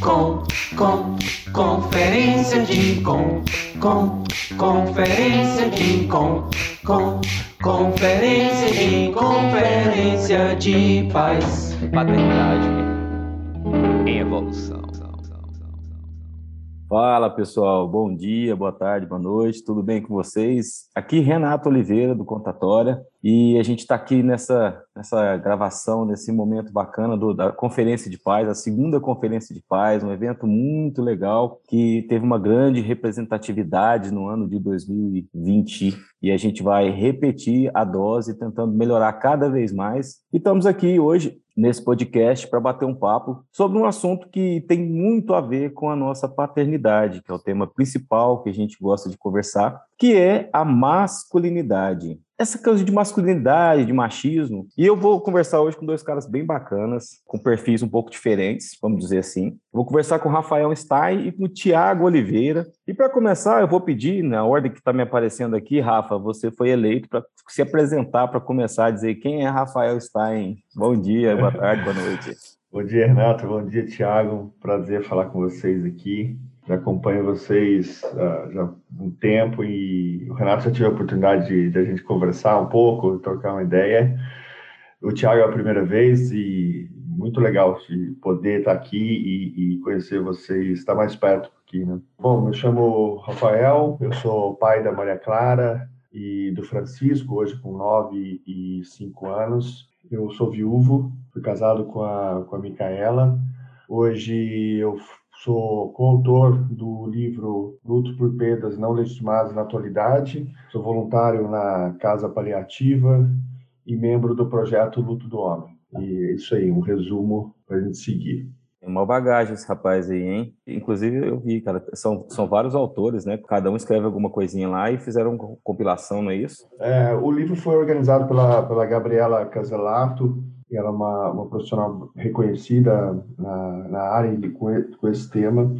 Com, com, conferência de com, com, conferência de com, com, conferência de conferência de paz. Paternidade em evolução. Fala pessoal, bom dia, boa tarde, boa noite, tudo bem com vocês? Aqui Renato Oliveira do Contatória e a gente está aqui nessa, nessa gravação, nesse momento bacana do, da Conferência de Paz, a segunda Conferência de Paz, um evento muito legal que teve uma grande representatividade no ano de 2020 e a gente vai repetir a dose, tentando melhorar cada vez mais. E estamos aqui hoje nesse podcast para bater um papo sobre um assunto que tem muito a ver com a nossa paternidade, que é o tema principal que a gente gosta de conversar, que é a masculinidade essa coisa de masculinidade, de machismo. E eu vou conversar hoje com dois caras bem bacanas, com perfis um pouco diferentes, vamos dizer assim. Vou conversar com o Rafael Stein e com o Tiago Oliveira. E para começar, eu vou pedir, na ordem que está me aparecendo aqui, Rafa, você foi eleito para se apresentar, para começar a dizer quem é Rafael Stein. Bom dia, boa tarde, boa noite. Bom dia, Renato. Bom dia, Tiago. Prazer falar com vocês aqui já acompanho vocês uh, já há um tempo e o Renato já tive a oportunidade de, de, a gente conversar um pouco, trocar uma ideia. O Thiago é a primeira vez e muito legal de poder estar aqui e, e conhecer vocês, estar mais perto aqui, né? Bom, me chamo Rafael, eu sou pai da Maria Clara e do Francisco, hoje com nove e cinco anos. Eu sou viúvo, fui casado com a, com a Micaela. Hoje eu Sou coautor do livro Luto por Perdas Não Legitimadas na Atualidade. Sou voluntário na Casa Paliativa e membro do projeto Luto do Homem. E é isso aí, um resumo para a gente seguir. Uma bagagem esse rapaz aí, hein? Inclusive eu vi, cara, são, são vários autores, né? Cada um escreve alguma coisinha lá e fizeram compilação, não é isso? É, o livro foi organizado pela, pela Gabriela Caselato, ela é uma, uma profissional reconhecida na, na área de, com, com esse tema.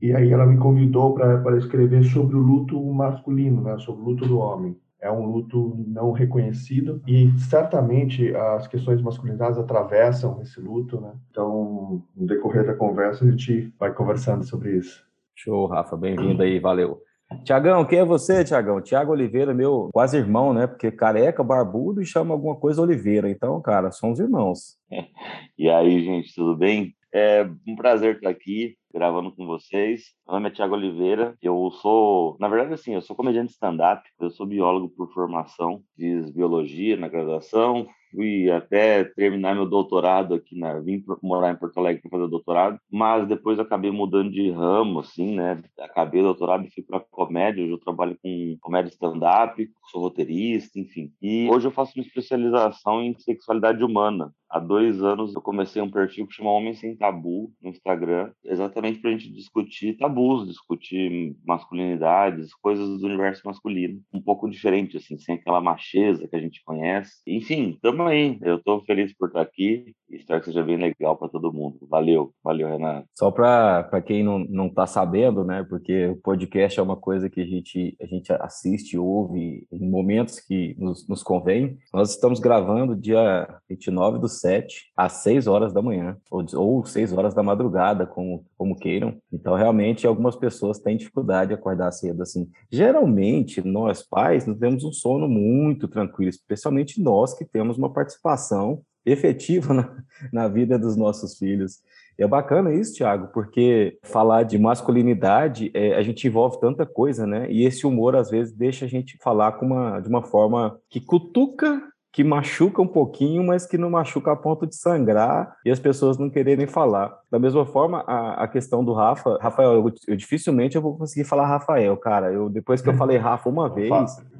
E aí ela me convidou para escrever sobre o luto masculino, né, sobre o luto do homem. É um luto não reconhecido e certamente as questões de masculinidade atravessam esse luto, né? Então, no decorrer da conversa, a gente vai conversando sobre isso. Show, Rafa, bem-vindo aí, valeu. Tiagão, quem é você, Tiagão? Tiago Oliveira, meu quase irmão, né? Porque careca, barbudo e chama alguma coisa Oliveira. Então, cara, somos irmãos. e aí, gente, tudo bem? É um prazer estar aqui gravando com vocês. Meu nome é Tiago Oliveira. Eu sou, na verdade, assim, eu sou comediante stand-up. Eu sou biólogo por formação, fiz biologia na graduação, fui até terminar meu doutorado aqui na vim morar em Porto Alegre para fazer doutorado, mas depois acabei mudando de ramo assim, né? Acabei o doutorado e fui para comédia, hoje eu trabalho com comédia stand up, sou roteirista, enfim. E hoje eu faço uma especialização em sexualidade humana. Há dois anos eu comecei um perfil que chama Homem Sem Tabu no Instagram, exatamente para a gente discutir tabus, discutir masculinidades, coisas do universo masculino, um pouco diferente, assim, sem aquela macheza que a gente conhece. Enfim, estamos Tamo aí. Eu estou feliz por estar aqui espero que seja bem legal para todo mundo. Valeu, valeu, Renato. Só para quem não, não tá sabendo, né? Porque o podcast é uma coisa que a gente, a gente assiste, ouve em momentos que nos, nos convém. Nós estamos gravando dia 29 do 7, às 6 horas da manhã, ou, ou 6 horas da madrugada, como, como queiram. Então, realmente, algumas pessoas têm dificuldade de acordar cedo assim. Geralmente, nós pais, nós temos um sono muito tranquilo, especialmente nós que temos uma participação efetiva na, na vida dos nossos filhos. É bacana isso, Thiago, porque falar de masculinidade, é, a gente envolve tanta coisa, né? E esse humor, às vezes, deixa a gente falar uma, de uma forma que cutuca que machuca um pouquinho, mas que não machuca a ponto de sangrar e as pessoas não quererem falar. Da mesma forma, a, a questão do Rafa, Rafael, eu, eu, dificilmente eu vou conseguir falar Rafael, cara. Eu depois que eu falei Rafa uma vez,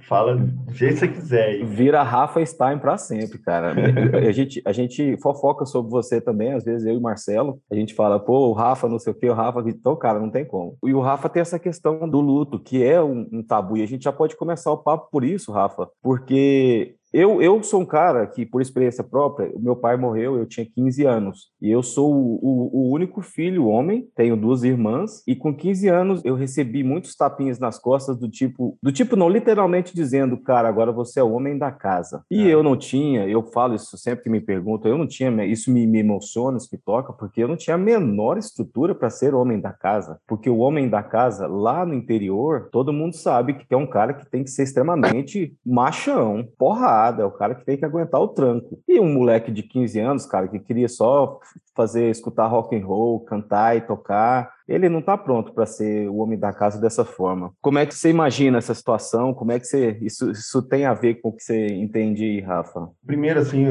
fala, do jeito que você quiser. Hein? Vira Rafa Stein para sempre, cara. a gente a gente fofoca sobre você também, às vezes eu e Marcelo, a gente fala, pô, o Rafa, não sei o que, o Rafa, então, cara, não tem como. E o Rafa tem essa questão do luto, que é um, um tabu, e a gente já pode começar o papo por isso, Rafa, porque eu, eu sou um cara que, por experiência própria, meu pai morreu, eu tinha 15 anos. E eu sou o, o, o, único filho homem, tenho duas irmãs, e com 15 anos eu recebi muitos tapinhas nas costas do tipo, do tipo não literalmente dizendo, cara, agora você é o homem da casa. E é. eu não tinha, eu falo isso sempre que me perguntam, eu não tinha, isso me, me emociona, isso me toca, porque eu não tinha a menor estrutura para ser homem da casa. Porque o homem da casa, lá no interior, todo mundo sabe que é um cara que tem que ser extremamente machão, porrada, é o cara que tem que aguentar o tranco. E um moleque de 15 anos, cara, que queria só fazer, escutar rock and roll, cantar e tocar, ele não está pronto para ser o homem da casa dessa forma. Como é que você imagina essa situação? Como é que você isso, isso tem a ver com o que você entende, Rafa? Primeiro, assim,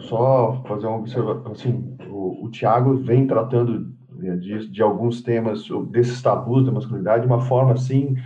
só fazer uma observação. Assim, o, o Tiago vem tratando né, de, de alguns temas desses tabus da masculinidade de uma forma assim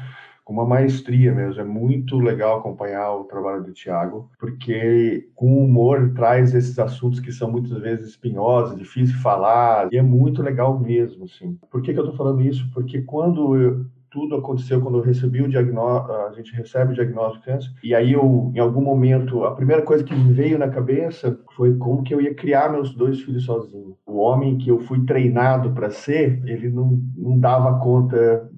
uma maestria mesmo. É muito legal acompanhar o trabalho do Tiago, porque com humor traz esses assuntos que são muitas vezes espinhosos, difíceis de falar, e é muito legal mesmo, assim. Por que, que eu estou falando isso? Porque quando eu, tudo aconteceu quando eu recebi o diagnóstico, a gente recebe o diagnóstico de câncer, e aí eu, em algum momento, a primeira coisa que me veio na cabeça foi como que eu ia criar meus dois filhos sozinho. O homem que eu fui treinado para ser, ele não, não dava conta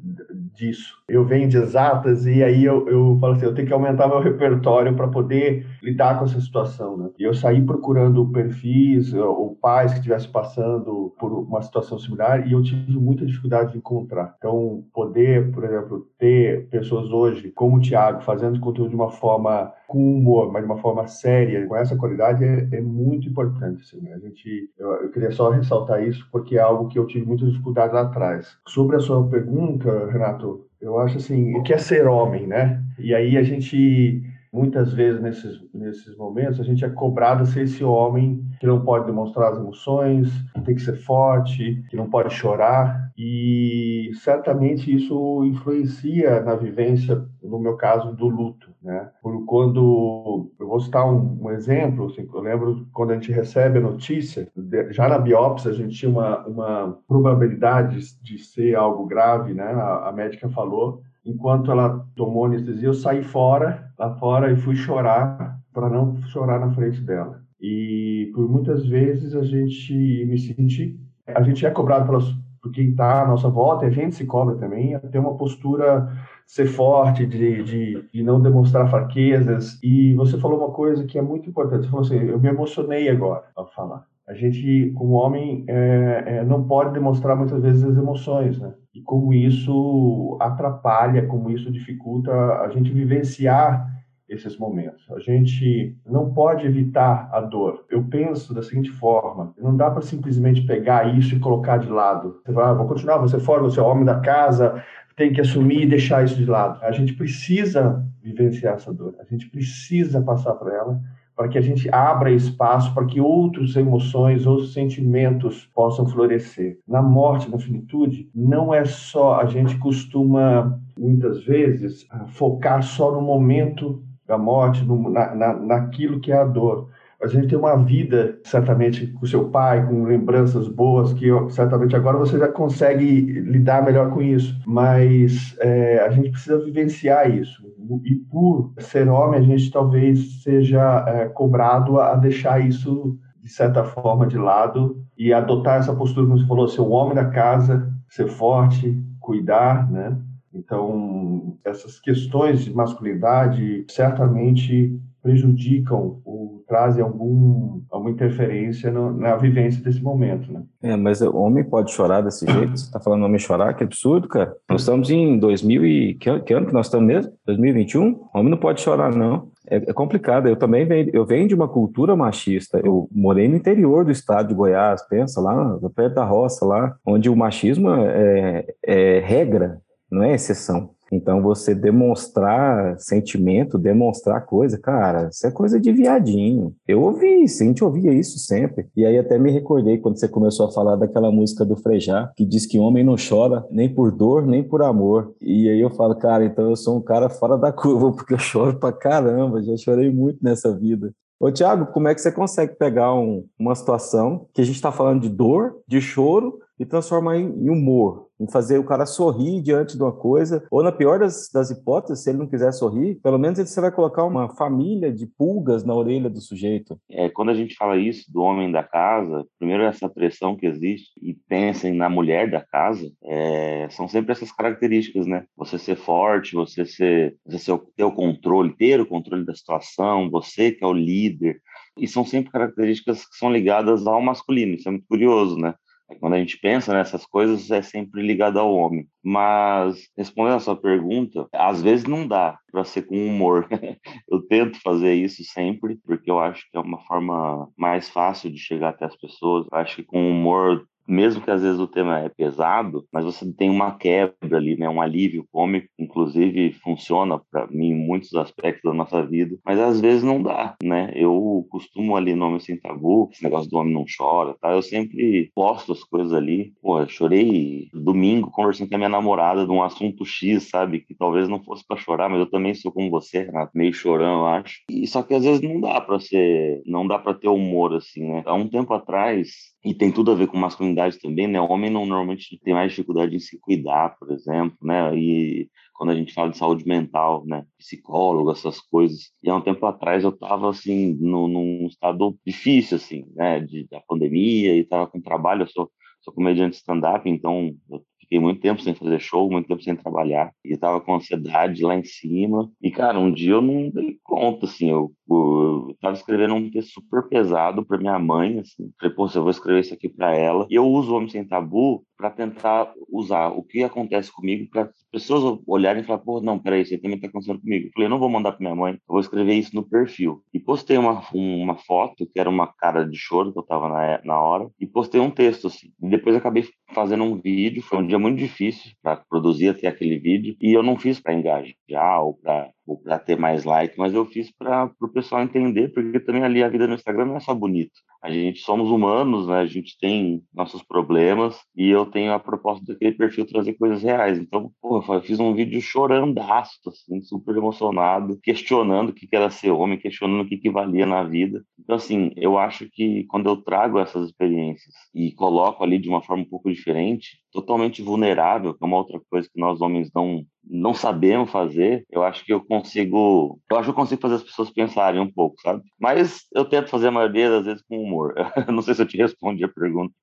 disso. Eu venho de exatas e aí eu, eu falo assim, eu tenho que aumentar meu repertório para poder lidar com essa situação, né? E eu saí procurando perfis ou pais que estivessem passando por uma situação similar e eu tive muita dificuldade de encontrar. Então, poder, por exemplo, ter pessoas hoje como o Thiago fazendo conteúdo de uma forma com humor, mas de uma forma séria, com essa qualidade é, é muito importante. Assim, né? A gente, eu, eu, queria só ressaltar isso porque é algo que eu tive muita dificuldade lá atrás. Sobre a sua pergunta, Renato, eu acho assim, o que é ser homem, né? E aí a gente muitas vezes nesses, nesses momentos a gente é cobrado ser esse homem que não pode demonstrar as emoções, que tem que ser forte, que não pode chorar e certamente isso influencia na vivência, no meu caso, do luto, né? Por quando eu vou citar um, um exemplo, assim, eu lembro quando a gente recebe a notícia, já na biópsia a gente tinha uma, uma probabilidade de ser algo grave, né? a, a médica falou enquanto ela tomou anestesia, eu saí fora, lá fora, e fui chorar para não chorar na frente dela. E por muitas vezes a gente me sente, a gente é cobrado pelas, por quem está à nossa volta, e a gente se cobra também, a ter uma postura ser forte, de, de, de, não demonstrar fraquezas. E você falou uma coisa que é muito importante. Você falou assim: eu me emocionei agora ao falar. A gente, como homem, é, é, não pode demonstrar muitas vezes as emoções, né? E como isso atrapalha, como isso dificulta a gente vivenciar esses momentos. A gente não pode evitar a dor. Eu penso da seguinte forma: não dá para simplesmente pegar isso e colocar de lado. Você vai, ah, vou continuar, você for, você é homem da casa, tem que assumir e deixar isso de lado. A gente precisa vivenciar essa dor. A gente precisa passar por ela para que a gente abra espaço para que outras emoções, outros sentimentos possam florescer. Na morte, na finitude, não é só, a gente costuma, muitas vezes, focar só no momento da morte, no, na, na, naquilo que é a dor a gente tem uma vida, certamente, com seu pai, com lembranças boas, que certamente agora você já consegue lidar melhor com isso. Mas é, a gente precisa vivenciar isso. E por ser homem, a gente talvez seja é, cobrado a deixar isso, de certa forma, de lado e adotar essa postura, como você falou, ser o homem da casa, ser forte, cuidar, né? Então, essas questões de masculinidade certamente prejudicam ou trazem algum, alguma interferência no, na vivência desse momento, né? É, mas o homem pode chorar desse jeito? Você está falando homem chorar? Que absurdo, cara. Nós estamos em 2000 e... Que, que ano que nós estamos mesmo? 2021? O homem não pode chorar, não. É, é, complicado. Eu também venho, eu venho de uma cultura machista. Eu morei no interior do estado de Goiás, pensa lá, perto da roça, lá, onde o machismo é, é regra, não é exceção. Então, você demonstrar sentimento, demonstrar coisa, cara, isso é coisa de viadinho. Eu ouvi isso, a gente ouvia isso sempre. E aí até me recordei quando você começou a falar daquela música do Frejá, que diz que homem não chora nem por dor, nem por amor. E aí eu falo, cara, então eu sou um cara fora da curva, porque eu choro pra caramba, já chorei muito nessa vida. Ô, Tiago, como é que você consegue pegar um, uma situação que a gente está falando de dor, de choro, e transformar em, humor, em fazer o cara sorrir diante de uma coisa, ou na pior das, das hipóteses, se ele não quiser sorrir, pelo menos você vai colocar uma família de pulgas na orelha do sujeito. É, quando a gente fala isso do homem da casa, primeiro essa pressão que existe, e pensem na mulher da casa, é, são sempre essas características, né? Você ser forte, você ser, você ser, ter o controle, ter o controle da situação, você que é o líder, e são sempre características que são ligadas ao masculino, isso é muito curioso, né? Quando a gente pensa nessas coisas, é sempre ligado ao homem. Mas, respondendo a sua pergunta, às vezes não dá para ser com humor. eu tento fazer isso sempre, porque eu acho que é uma forma mais fácil de chegar até as pessoas. Eu acho que com humor mesmo que às vezes o tema é pesado, mas você tem uma quebra ali, né, um alívio cômico, inclusive funciona para mim em muitos aspectos da nossa vida, mas às vezes não dá, né? Eu costumo ali no Homem Sem Tabu, esse negócio do homem não chora, tá? Eu sempre posto as coisas ali. Pô, eu chorei domingo conversando com a minha namorada de um assunto X, sabe? Que talvez não fosse para chorar, mas eu também sou como você, Renato, meio chorão, eu acho. E só que às vezes não dá para ser, não dá para ter humor assim, né? Há um tempo atrás, e tem tudo a ver com masculinidade também, né? O homem não normalmente tem mais dificuldade em se cuidar, por exemplo, né? E quando a gente fala de saúde mental, né? Psicólogo, essas coisas. E há um tempo atrás eu estava assim no, num estado difícil, assim, né? De, da pandemia e estava com trabalho. Eu sou sou comediante stand-up, então eu Fiquei muito tempo sem fazer show, muito tempo sem trabalhar. E tava com ansiedade lá em cima. E, cara, um dia eu não dei conta, assim. Eu, eu tava escrevendo um texto super pesado pra minha mãe, assim. Falei, pô, eu vou escrever isso aqui pra ela. E eu uso o Homem Sem Tabu para tentar usar o que acontece comigo para pessoas olharem e falar, pô, não, peraí, isso também tá acontecendo comigo. Eu falei, eu não vou mandar para minha mãe, eu vou escrever isso no perfil. E postei uma, uma foto, que era uma cara de choro que eu tava na, na hora, e postei um texto, assim. E depois acabei fazendo um vídeo, foi um dia muito difícil para produzir até aquele vídeo, e eu não fiz para engajar ou para para ter mais like, mas eu fiz para o pessoal entender, porque também ali a vida no Instagram não é só bonito. A gente somos humanos, né? A gente tem nossos problemas e eu tenho a proposta daquele perfil trazer coisas reais. Então, pô, eu fiz um vídeo chorandaço, assim, super emocionado, questionando o que era ser homem, questionando o que, que valia na vida. Então, assim, eu acho que quando eu trago essas experiências e coloco ali de uma forma um pouco diferente, totalmente vulnerável, que é uma outra coisa que nós homens não não sabemos fazer, eu acho que eu consigo, eu acho que eu consigo fazer as pessoas pensarem um pouco, sabe? Mas eu tento fazer a maioria das vezes com humor. não sei se eu te respondi a pergunta.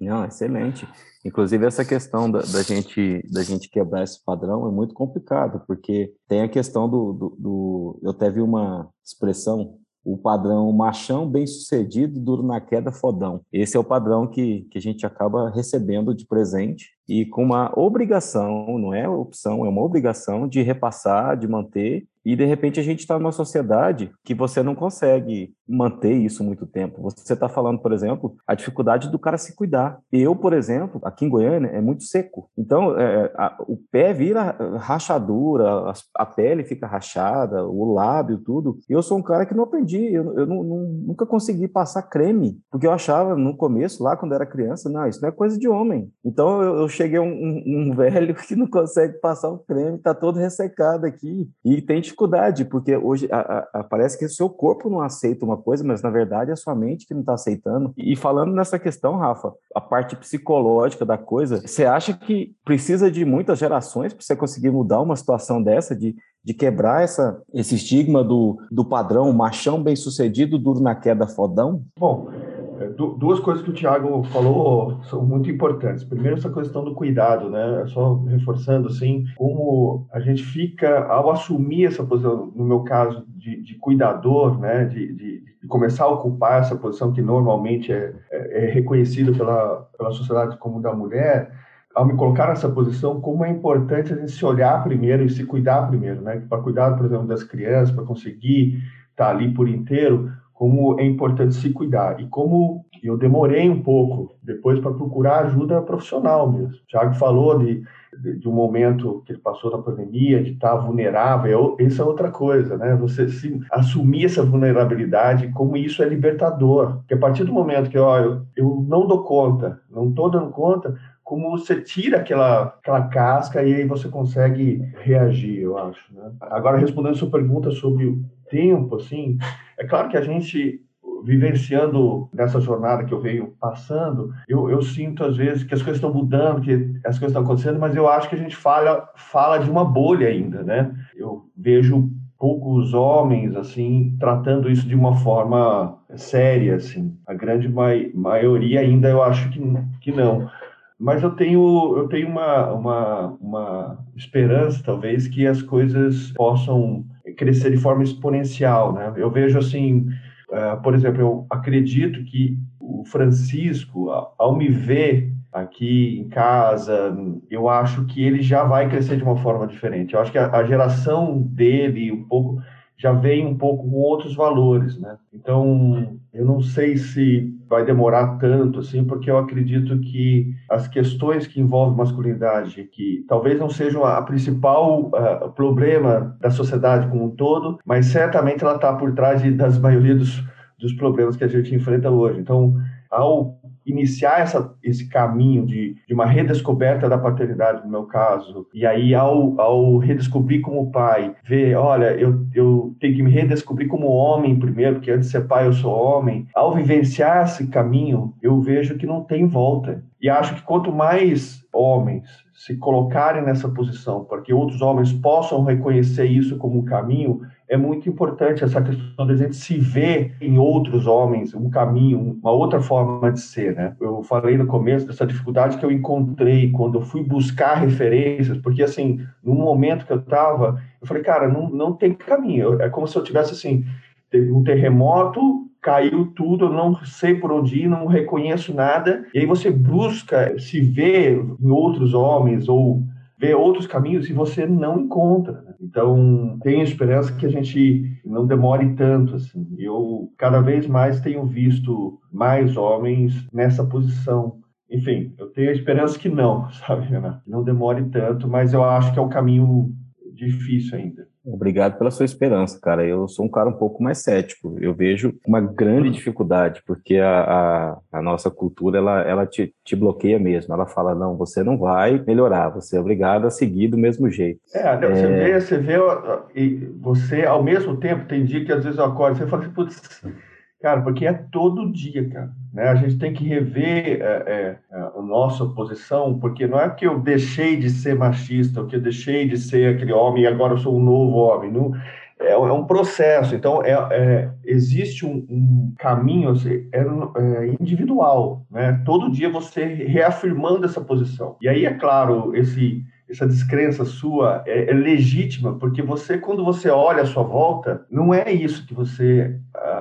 Não, excelente. Inclusive essa questão da, da, gente da gente quebrar esse padrão é muito complicado, porque tem a questão do, do, do eu até vi uma expressão o padrão machão bem sucedido duro na queda fodão. Esse é o padrão que, que a gente acaba recebendo de presente e com uma obrigação, não é opção, é uma obrigação de repassar, de manter e de repente a gente está numa sociedade que você não consegue manter isso muito tempo. Você está falando, por exemplo, a dificuldade do cara se cuidar. Eu, por exemplo, aqui em Goiânia é muito seco. Então é, a, o pé vira rachadura, a, a, pele fica rachada, o lábio, tudo. Eu sou um cara que não aprendi, eu, eu não, não, nunca consegui passar creme, porque eu achava no começo, lá quando era criança, não, isso não é coisa de homem. Então eu, eu cheguei um, um, um velho que não consegue passar o creme, está todo ressecado aqui e tem dificuldade, porque hoje a, a, parece que o seu corpo não aceita uma coisa, mas na verdade é a sua mente que não está aceitando. E falando nessa questão, Rafa, a parte psicológica da coisa, você acha que precisa de muitas gerações para você conseguir mudar uma situação dessa, de, de quebrar essa, esse estigma do, do padrão machão bem-sucedido, duro na queda, fodão? Bom, duas coisas que o Tiago falou são muito importantes. Primeiro, essa questão do cuidado, né? Só reforçando, assim, como a gente fica, ao assumir essa posição, no meu caso, de, de cuidador, né? De, de, de, começar a ocupar essa posição que normalmente é, é, é reconhecida pela, pela sociedade como da mulher, ao me colocar nessa posição, como é importante a gente se olhar primeiro e se cuidar primeiro, né? Para cuidar, por exemplo, das crianças, para conseguir estar ali por inteiro, como é importante se cuidar e como eu demorei um pouco depois para procurar ajuda profissional mesmo. O Thiago falou de, de, de, um momento que ele passou na pandemia, de estar vulnerável, isso é outra coisa, né? Você se, assumir essa vulnerabilidade, como isso é libertador. Porque a partir do momento que ó, eu, eu não dou conta, não estou dando conta, como você tira aquela, aquela casca e aí você consegue reagir, eu acho. Né? Agora, respondendo a sua pergunta sobre tempo, assim, é claro que a gente vivenciando nessa jornada que eu venho passando, eu, eu sinto às vezes que as coisas estão mudando, que as coisas estão acontecendo, mas eu acho que a gente fala, fala de uma bolha ainda, né? Eu vejo poucos homens assim tratando isso de uma forma séria assim a grande mai maioria ainda eu acho que, que não mas eu tenho eu tenho uma, uma, uma esperança talvez que as coisas possam crescer de forma exponencial né eu vejo assim uh, por exemplo eu acredito que o Francisco ao me ver aqui em casa, eu acho que ele já vai crescer de uma forma diferente. Eu acho que a, a geração dele um pouco já vem um pouco com outros valores, né? Então, eu não sei se vai demorar tanto assim, porque eu acredito que as questões que envolvem masculinidade, que talvez não sejam a principal uh, problema da sociedade como um todo, mas certamente ela está por trás de, das maioria dos, dos problemas que a gente enfrenta hoje. Então, ao iniciar essa, esse caminho de, de uma redescoberta da paternidade, no meu caso, e aí ao, ao redescobrir como pai, ver, olha, eu, eu tenho que me redescobrir como homem primeiro, porque antes de ser pai eu sou homem, ao vivenciar esse caminho, eu vejo que não tem volta. E acho que quanto mais homens se colocarem nessa posição para que outros homens possam reconhecer isso como um caminho, é muito importante essa questão de a gente se ver em outros homens um caminho, uma outra forma de ser, né? Eu falei no começo dessa dificuldade que eu encontrei quando eu fui buscar referências, porque assim, no momento que eu estava, eu falei, cara, não, não tem caminho. É como se eu tivesse assim, um terremoto, caiu tudo, eu não sei por onde ir, não reconheço nada. E aí você busca se ver em outros homens ou ver outros caminhos e você não encontra. Né? Então, tenho esperança que a gente não demore tanto. Assim. Eu, cada vez mais, tenho visto mais homens nessa posição. Enfim, eu tenho a esperança que não, sabe, Renato? Não demore tanto, mas eu acho que é um caminho difícil ainda. Obrigado pela sua esperança, cara. Eu sou um cara um pouco mais cético. Eu vejo uma grande dificuldade, porque a, a, a nossa cultura, ela, ela te, te, bloqueia mesmo. Ela fala, não, você não vai melhorar, você é obrigado a seguir do mesmo jeito. É, você é... vê, você vê, e você, ao mesmo tempo, tem dia que às vezes eu acordo, você fala assim, putz, Cara, porque é todo dia, cara. Né? A gente tem que rever é, é, é, a nossa posição, porque não é que eu deixei de ser machista, ou que eu deixei de ser aquele homem e agora eu sou um novo homem. Não, é, é um processo. Então, é, é existe um, um caminho assim, é, individual. Né? Todo dia você reafirmando essa posição. E aí, é claro, esse essa descrença sua é, é, legítima, porque você, quando você olha à sua volta, não é isso que você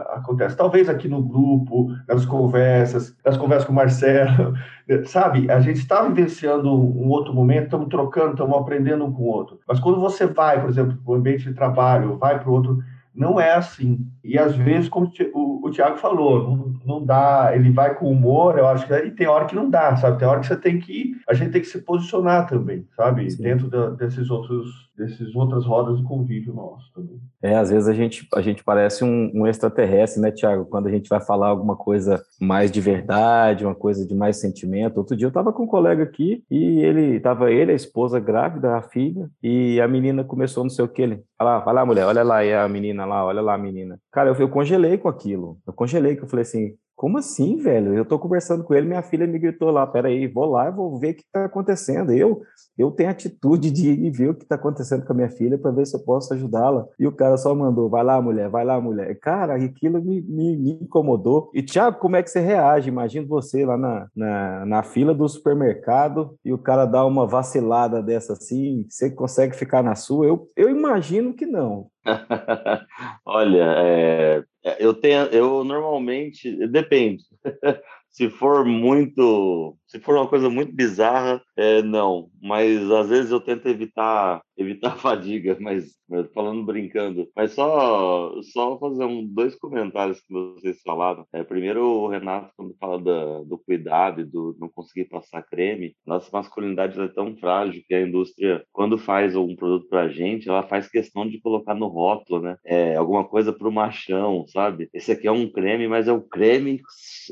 acontece. Talvez aqui no grupo, nas conversas, nas conversas com o Marcelo, sabe? A gente está vivenciando um outro momento, estamos trocando, estamos aprendendo um com o outro. Mas quando você vai, por exemplo, para o ambiente de trabalho, vai para o outro não é assim. E às vezes, como o, o Tiago falou, não, não, dá, ele vai com humor, eu acho que aí tem hora que não dá, sabe? Tem hora que você tem que. A gente tem que se posicionar também, sabe? Sim. Dentro da, desses outros desses outras rodas de convívio nosso também. É, às vezes a gente, a gente parece um, um extraterrestre, né, Tiago? Quando a gente vai falar alguma coisa mais de verdade, uma coisa de mais sentimento. Outro dia eu estava com um colega aqui e ele estava ele, a esposa grávida, a filha, e a menina começou não sei o que ele. Vai lá, mulher, olha lá, e a menina lá, olha lá a menina. Cara, eu, eu congelei com aquilo. Eu congelei, que eu falei assim, como assim, velho? Eu tô conversando com ele, minha filha me gritou lá, peraí, vou lá, vou ver o que tá acontecendo. Eu, eu tenho atitude de ir ver o que tá acontecendo com a minha filha para ver se eu posso ajudá-la. E o cara só mandou, vai lá, mulher, vai lá, mulher. Cara, aquilo me, me, me incomodou. E, Thiago, como é que você reage? Imagina você lá na, na, na fila do supermercado e o cara dá uma vacilada dessa assim, você consegue ficar na sua? Eu, eu imagino que não. Olha, é, eu tenho, eu normalmente depende. se for muito, se for uma coisa muito bizarra, é, não. Mas às vezes eu tento evitar evitar fadiga, mas, mas, falando brincando. Mas só só fazer um, dois comentários que vocês falaram. É, primeiro, o Renato, quando fala da, do cuidado e do não conseguir passar creme, nossa masculinidade é tão frágil que a indústria, quando faz um produto pra gente, ela faz questão de colocar no rótulo, né? É, alguma coisa pro machão, sabe? Esse aqui é um creme, mas é o creme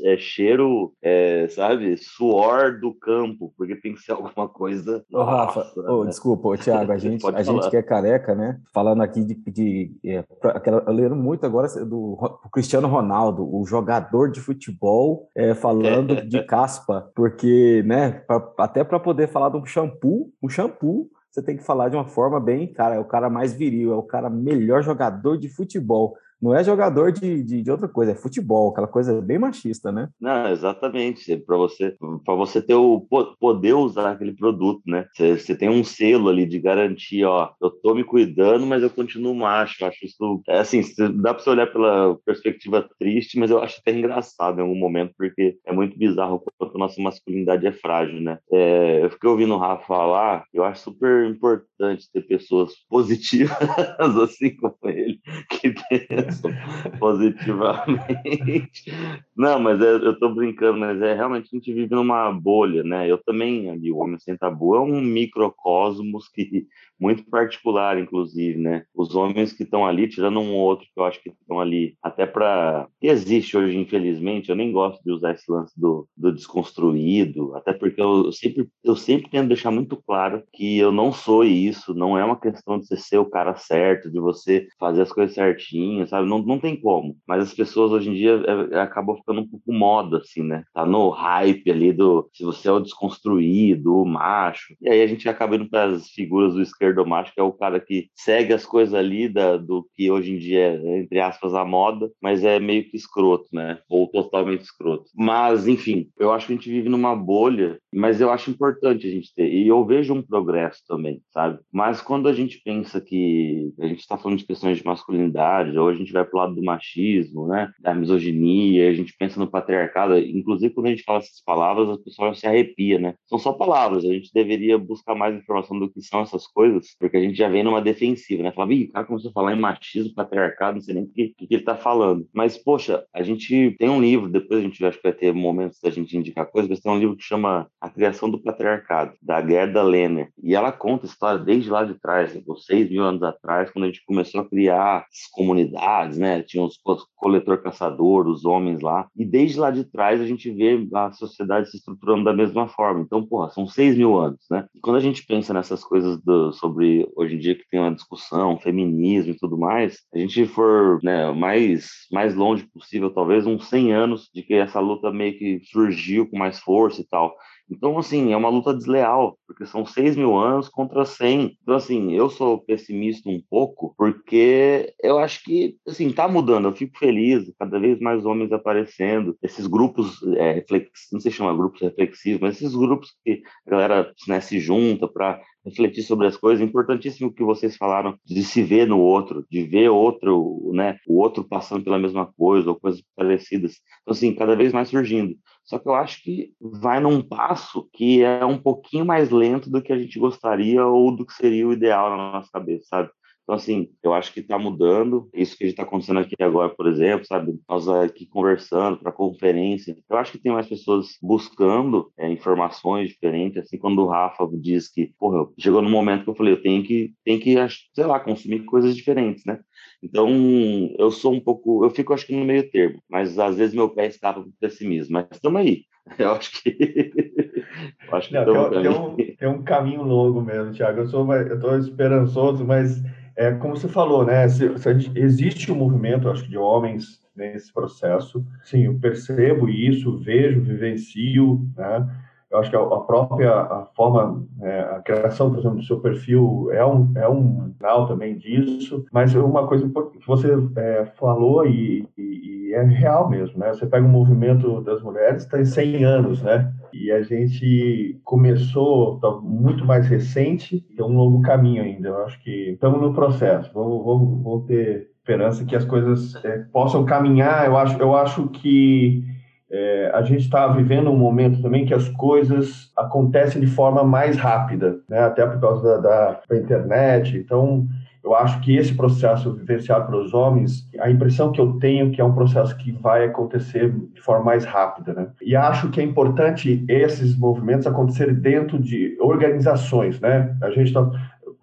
é cheiro, é, sabe? Suor do campo, porque tem que ser alguma coisa. Ô, Rafa, oh, desculpa, ô, Thiago, a gente, a gente que é careca, né? Falando aqui de. de é, aquela, eu lembro muito agora do, do Cristiano Ronaldo, o jogador de futebol, é, falando de caspa, porque, né, pra, até para poder falar de um shampoo, um shampoo você tem que falar de uma forma bem, cara, é o cara mais viril, é o cara melhor jogador de futebol. Não é jogador de, de, de, outra coisa, é futebol, aquela coisa bem machista, né? Não, exatamente. Para você, para você ter o poder usar aquele produto, né? Você, tem um selo ali de garantia, ó, eu tô me cuidando, mas eu continuo macho. Acho isso, é assim, dá para você olhar pela perspectiva triste, mas eu acho até engraçado em algum momento, porque é muito bizarro quanto a nossa masculinidade é frágil, né? É, eu fiquei ouvindo o Rafa falar, eu acho super importante ter pessoas positivas, assim como ele, que pensam positivamente. Não, mas é, eu tô brincando, mas é realmente a gente vive numa bolha, né? Eu também, ali, o Homem Sem Tabu é um microcosmos que muito particular, inclusive, né? Os homens que estão ali, tirando um outro que eu acho que estão ali, até para existe hoje, infelizmente, eu nem gosto de usar esse lance do, do desconstruído, até porque eu, eu sempre eu sempre tento deixar muito claro que eu não sou isso, não é uma questão de você ser o cara certo, de você fazer as coisas certinhas, sabe? Não, não tem como. Mas as pessoas hoje em dia é, é, acabam ficando um pouco moda, assim, né? Tá no hype ali do se você é o desconstruído, o macho. E aí a gente acaba indo para as figuras do esquerdomacho, que é o cara que segue as coisas ali da, do que hoje em dia é, entre aspas, a moda, mas é meio que escroto, né? Ou totalmente escroto. Mas, enfim, eu acho que a gente vive numa bolha, mas eu acho importante a gente ter. E eu vejo um progresso também, sabe? Mas quando a gente pensa que a gente está falando de questões de masculinidade, a gente vai pro lado do machismo, né? Da misoginia, a gente pensa no patriarcado, inclusive quando a gente fala essas palavras, as pessoas se arrepia, né? São só palavras, a gente deveria buscar mais informação do que são essas coisas, porque a gente já vem numa defensiva, né? Fala, ih, o cara começou a falar em machismo, patriarcado, não sei nem o que, que, ele tá falando. Mas, poxa, a gente tem um livro, depois a gente acho que vai ter momentos da gente indicar coisas, mas tem um livro que chama A Criação do Patriarcado, da Gerda Lerner. E ela conta a história desde lá de trás, né? seis mil anos atrás, quando a gente começou a criar as comunidades, né? Tinha os coletor-caçador, os homens lá. E desde lá de trás a gente vê a sociedade se estruturando da mesma forma. Então, porra, são seis mil anos, né? E quando a gente pensa nessas coisas do, sobre hoje em dia que tem uma discussão, feminismo e tudo mais, a gente for né, mais, mais longe possível, talvez uns 100 anos de que essa luta meio que surgiu com mais força e tal. Então, assim, é uma luta desleal, porque são 6 mil anos contra 100. Então, assim, eu sou pessimista um pouco, porque eu acho que, assim, tá mudando. Eu fico feliz, cada vez mais homens aparecendo. Esses grupos, é, reflex... não sei se chama grupos reflexivos, mas esses grupos que a galera né, se junta para refletir sobre as coisas. Importantíssimo que vocês falaram de se ver no outro, de ver outro, né, o outro passando pela mesma coisa ou coisas parecidas. Então, assim, cada vez mais surgindo. Só que eu acho que vai num passo que é um pouquinho mais lento do que a gente gostaria ou do que seria o ideal na nossa cabeça, sabe? Então, assim, eu acho que está mudando. Isso que a gente está acontecendo aqui agora, por exemplo, sabe? Nós aqui conversando para conferência. Eu acho que tem mais pessoas buscando é, informações diferentes. Assim, quando o Rafa diz que, porra, chegou no momento que eu falei, eu tenho que, tenho que, sei lá, consumir coisas diferentes, né? Então, eu sou um pouco, eu fico acho que no meio termo, mas às vezes meu pé escapa para o pessimismo. Mas estamos aí. Eu acho que. eu acho que Não, tem, tem, um, tem um caminho longo mesmo, Thiago. Eu sou, eu estou esperançoso, mas é como você falou, né? Se, se existe um movimento, acho que, de homens nesse processo. Sim, eu percebo isso, vejo, vivencio, né? Eu acho que a, própria a forma, é, a criação, por exemplo, do seu perfil é um, é um sinal também disso, mas uma coisa que você é, falou e, e, e, é real mesmo, né? Você pega o movimento das mulheres, está em 100 anos, né? E a gente começou, tá muito mais recente, tem um longo caminho ainda. Eu acho que estamos no processo, vamos, vamos, vamos ter esperança que as coisas é, possam caminhar. Eu acho, eu acho que é, a gente está vivendo um momento também que as coisas acontecem de forma mais rápida, né? até por causa da, da, da internet. Então, eu acho que esse processo vivenciado pelos homens, a impressão que eu tenho é que é um processo que vai acontecer de forma mais rápida, né? E acho que é importante esses movimentos acontecerem dentro de organizações, né? A gente está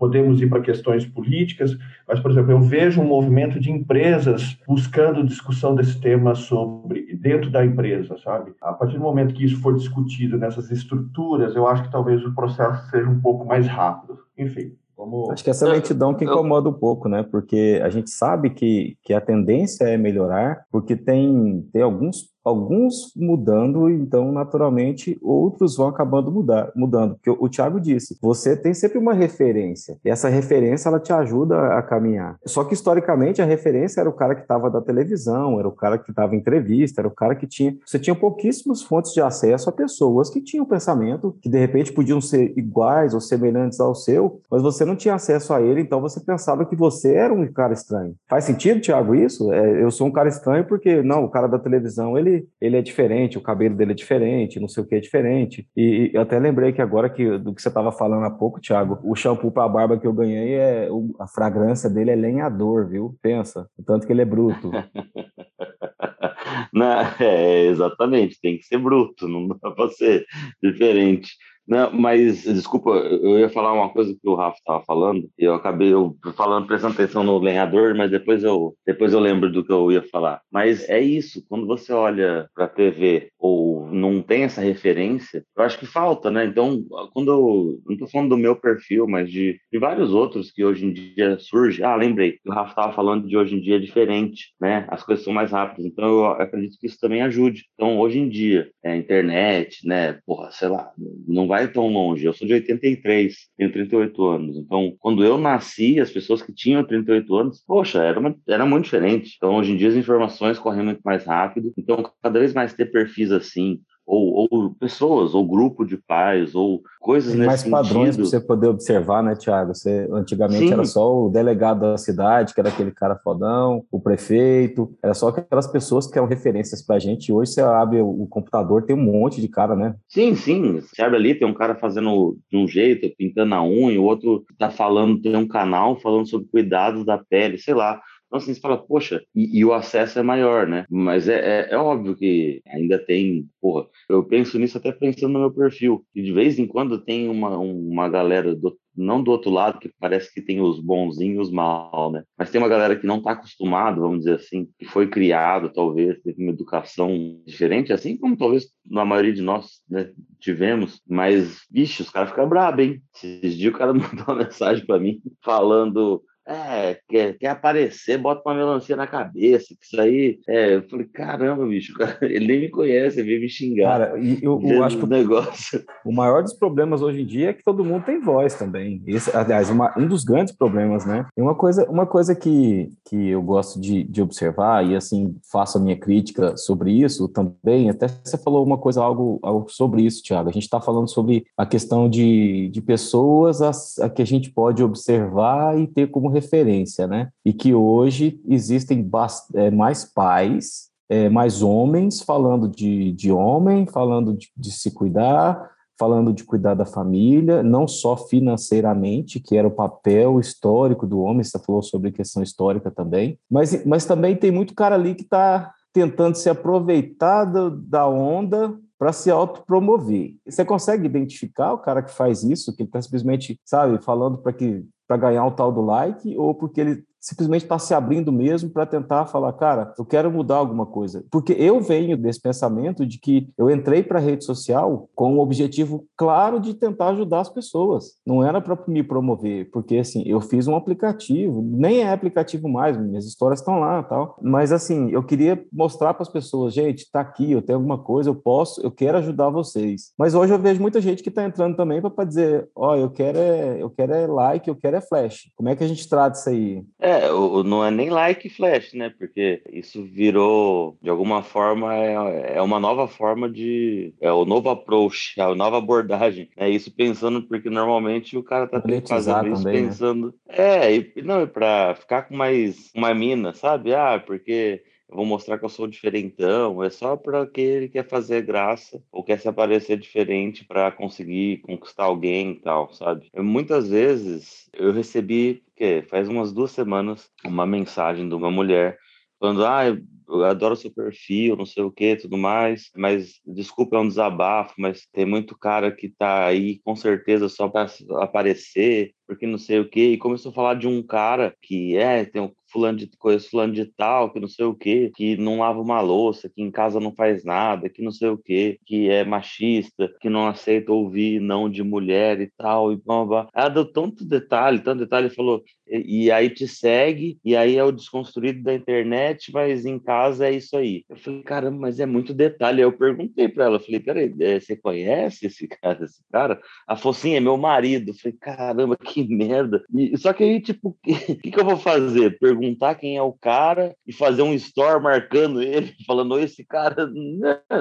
podemos ir para questões políticas, mas, por exemplo, eu vejo um movimento de empresas buscando discussão desse tema sobre dentro da empresa, sabe? A partir do momento que isso for discutido nessas estruturas, eu acho que talvez o processo seja um pouco mais rápido. Enfim, Vamos... Acho que essa lentidão que incomoda um pouco, né? Porque a gente sabe que, que a tendência é melhorar, porque tem, tem alguns alguns mudando, então naturalmente outros vão acabando mudar, mudando. Porque o, Thiago disse, você tem sempre uma referência, e essa referência ela te ajuda a caminhar. Só que historicamente a referência era o cara que estava da televisão, era o cara que estava em entrevista, era o cara que tinha. Você tinha pouquíssimas fontes de acesso a pessoas que tinham pensamento que de repente podiam ser iguais ou semelhantes ao seu, mas você não tinha acesso a ele, então você pensava que você era um cara estranho. Faz sentido, Thiago, isso? É, eu sou um cara estranho porque não, o cara da televisão ele ele, ele é diferente, o cabelo dele é diferente, não sei o que é diferente. E, e eu até lembrei que agora que do que você estava falando há pouco, Thiago, o shampoo para barba que eu ganhei é a fragrância dele é lenhador, viu? Pensa, o tanto que ele é bruto. não, é, exatamente, tem que ser bruto, não dá para ser diferente. Não, mas desculpa, eu ia falar uma coisa que o Rafa estava falando, e eu acabei eu, falando, prestando atenção no lenhador, mas depois eu, depois eu lembro do que eu ia falar. Mas é isso, quando você olha para a TV ou não tem essa referência, eu acho que falta, né? Então, quando eu não estou falando do meu perfil, mas de, de vários outros que hoje em dia surge. Ah, lembrei, o Rafa estava falando de hoje em dia é diferente, né? As coisas são mais rápidas. Então, eu acredito que isso também ajude. Então, hoje em dia, é, internet, né? Porra, sei lá, não vai tão longe. Eu sou de 83, tenho 38 anos. Então, quando eu nasci, as pessoas que tinham 38 anos, poxa, era, uma, era muito diferente. Então, hoje em dia, as informações correm muito mais rápido. Então, cada vez mais ter perfis assim, ou, ou, pessoas, ou grupo de pais, ou coisas Tem nesse mais padrões para você poder observar, né, Tiago? Você, antigamente Sim. era só o delegado da cidade, que era aquele cara fodão, o prefeito, era só aquelas pessoas que eram referências para a gente. Hoje você abre o computador, tem um monte de cara, né? Sim, sim. Você abre ali, tem um cara fazendo de um jeito, pintando a unha, o outro tá falando, tem um canal falando sobre cuidados da pele, sei lá. Então, assim, você fala, poxa, e, e o acesso é maior, né? Mas é, é, é, óbvio que ainda tem, porra, eu penso nisso até pensando no meu perfil, e de vez em quando tem uma, uma galera do, não do outro lado, que parece que tem os bonzinhos e os mal, né? Mas tem uma galera que não está acostumado, vamos dizer assim, que foi criado, talvez, teve uma educação diferente, assim como talvez na maioria de nós né, tivemos. Mas, bicho, os caras ficam brabos, hein? Esses dias o cara mandou uma mensagem para mim falando é, quer, quer aparecer, bota uma melancia na cabeça, que isso aí. É, eu falei, caramba, bicho, cara, ele nem me conhece, ele veio me xingar. Cara, eu, eu acho que o, negócio. o maior dos problemas hoje em dia é que todo mundo tem voz também. Esse, aliás, uma, um dos grandes problemas, né? E uma coisa, uma coisa que, que eu gosto de, de observar, e assim, faço a minha crítica sobre isso também, até você falou uma coisa, algo, algo sobre isso, Thiago. A gente está falando sobre a questão de, de pessoas a, a que a gente pode observar e ter como referência, né? E que hoje existem é, mais pais, é, mais homens falando de, de homem, falando de, de se cuidar, falando de cuidar da família, não só financeiramente, que era o papel histórico do homem, você falou sobre questão histórica também, mas, mas também tem muito cara ali que está tentando se aproveitar do, da onda para se autopromover. Você consegue identificar o cara que faz isso, que está simplesmente, sabe, falando para que para ganhar o tal do like ou porque ele simplesmente está se abrindo mesmo para tentar falar, cara, eu quero mudar alguma coisa. Porque eu venho desse pensamento de que eu entrei para a rede social com o objetivo claro de tentar ajudar as pessoas. Não era para me promover, porque assim, eu fiz um aplicativo, nem é aplicativo mais, minhas histórias estão lá, tal. Mas assim, eu queria mostrar para as pessoas, gente, está aqui, eu tenho alguma coisa, eu posso, eu quero ajudar vocês. Mas hoje eu vejo muita gente que está entrando também para dizer, ó, oh, eu quero é, eu quero é like, eu quero é flash. Como é que a gente trata isso aí? É, é, não é nem like flash, né? Porque isso virou, de alguma forma, é, é uma nova forma de. É o novo approach, é a nova abordagem. É isso pensando, porque normalmente o cara tá fazendo isso também, né? pensando. Né? É, e, não, e pra ficar com mais uma mina, sabe? Ah, porque eu vou mostrar que eu sou diferentão, é só para que ele quer fazer graça ou quer se aparecer diferente para conseguir conquistar alguém e tal, sabe? Eu, muitas vezes eu recebi, que faz umas duas semanas, uma mensagem de uma mulher falando, ah, eu adoro seu perfil, não sei o que, tudo mais, mas desculpa, é um desabafo, mas tem muito cara que tá aí com certeza só para aparecer, porque não sei o que, e começou a falar de um cara que é, tem um fulano de coisa, fulano de tal, que não sei o que, que não lava uma louça, que em casa não faz nada, que não sei o que, que é machista, que não aceita ouvir não de mulher e tal, e blá, blá. Ela deu tanto detalhe, tanto detalhe, falou, e, e aí te segue, e aí é o desconstruído da internet, mas em casa é isso aí. Eu falei, caramba, mas é muito detalhe. Aí eu perguntei para ela, falei, peraí, é, você conhece esse cara, esse cara? Falou, sim, é meu marido. Eu falei, caramba, que merda. E, só que aí, tipo, o que, que, eu vou fazer? Perguntar perguntar quem é o cara e fazer um store marcando ele, falando esse cara.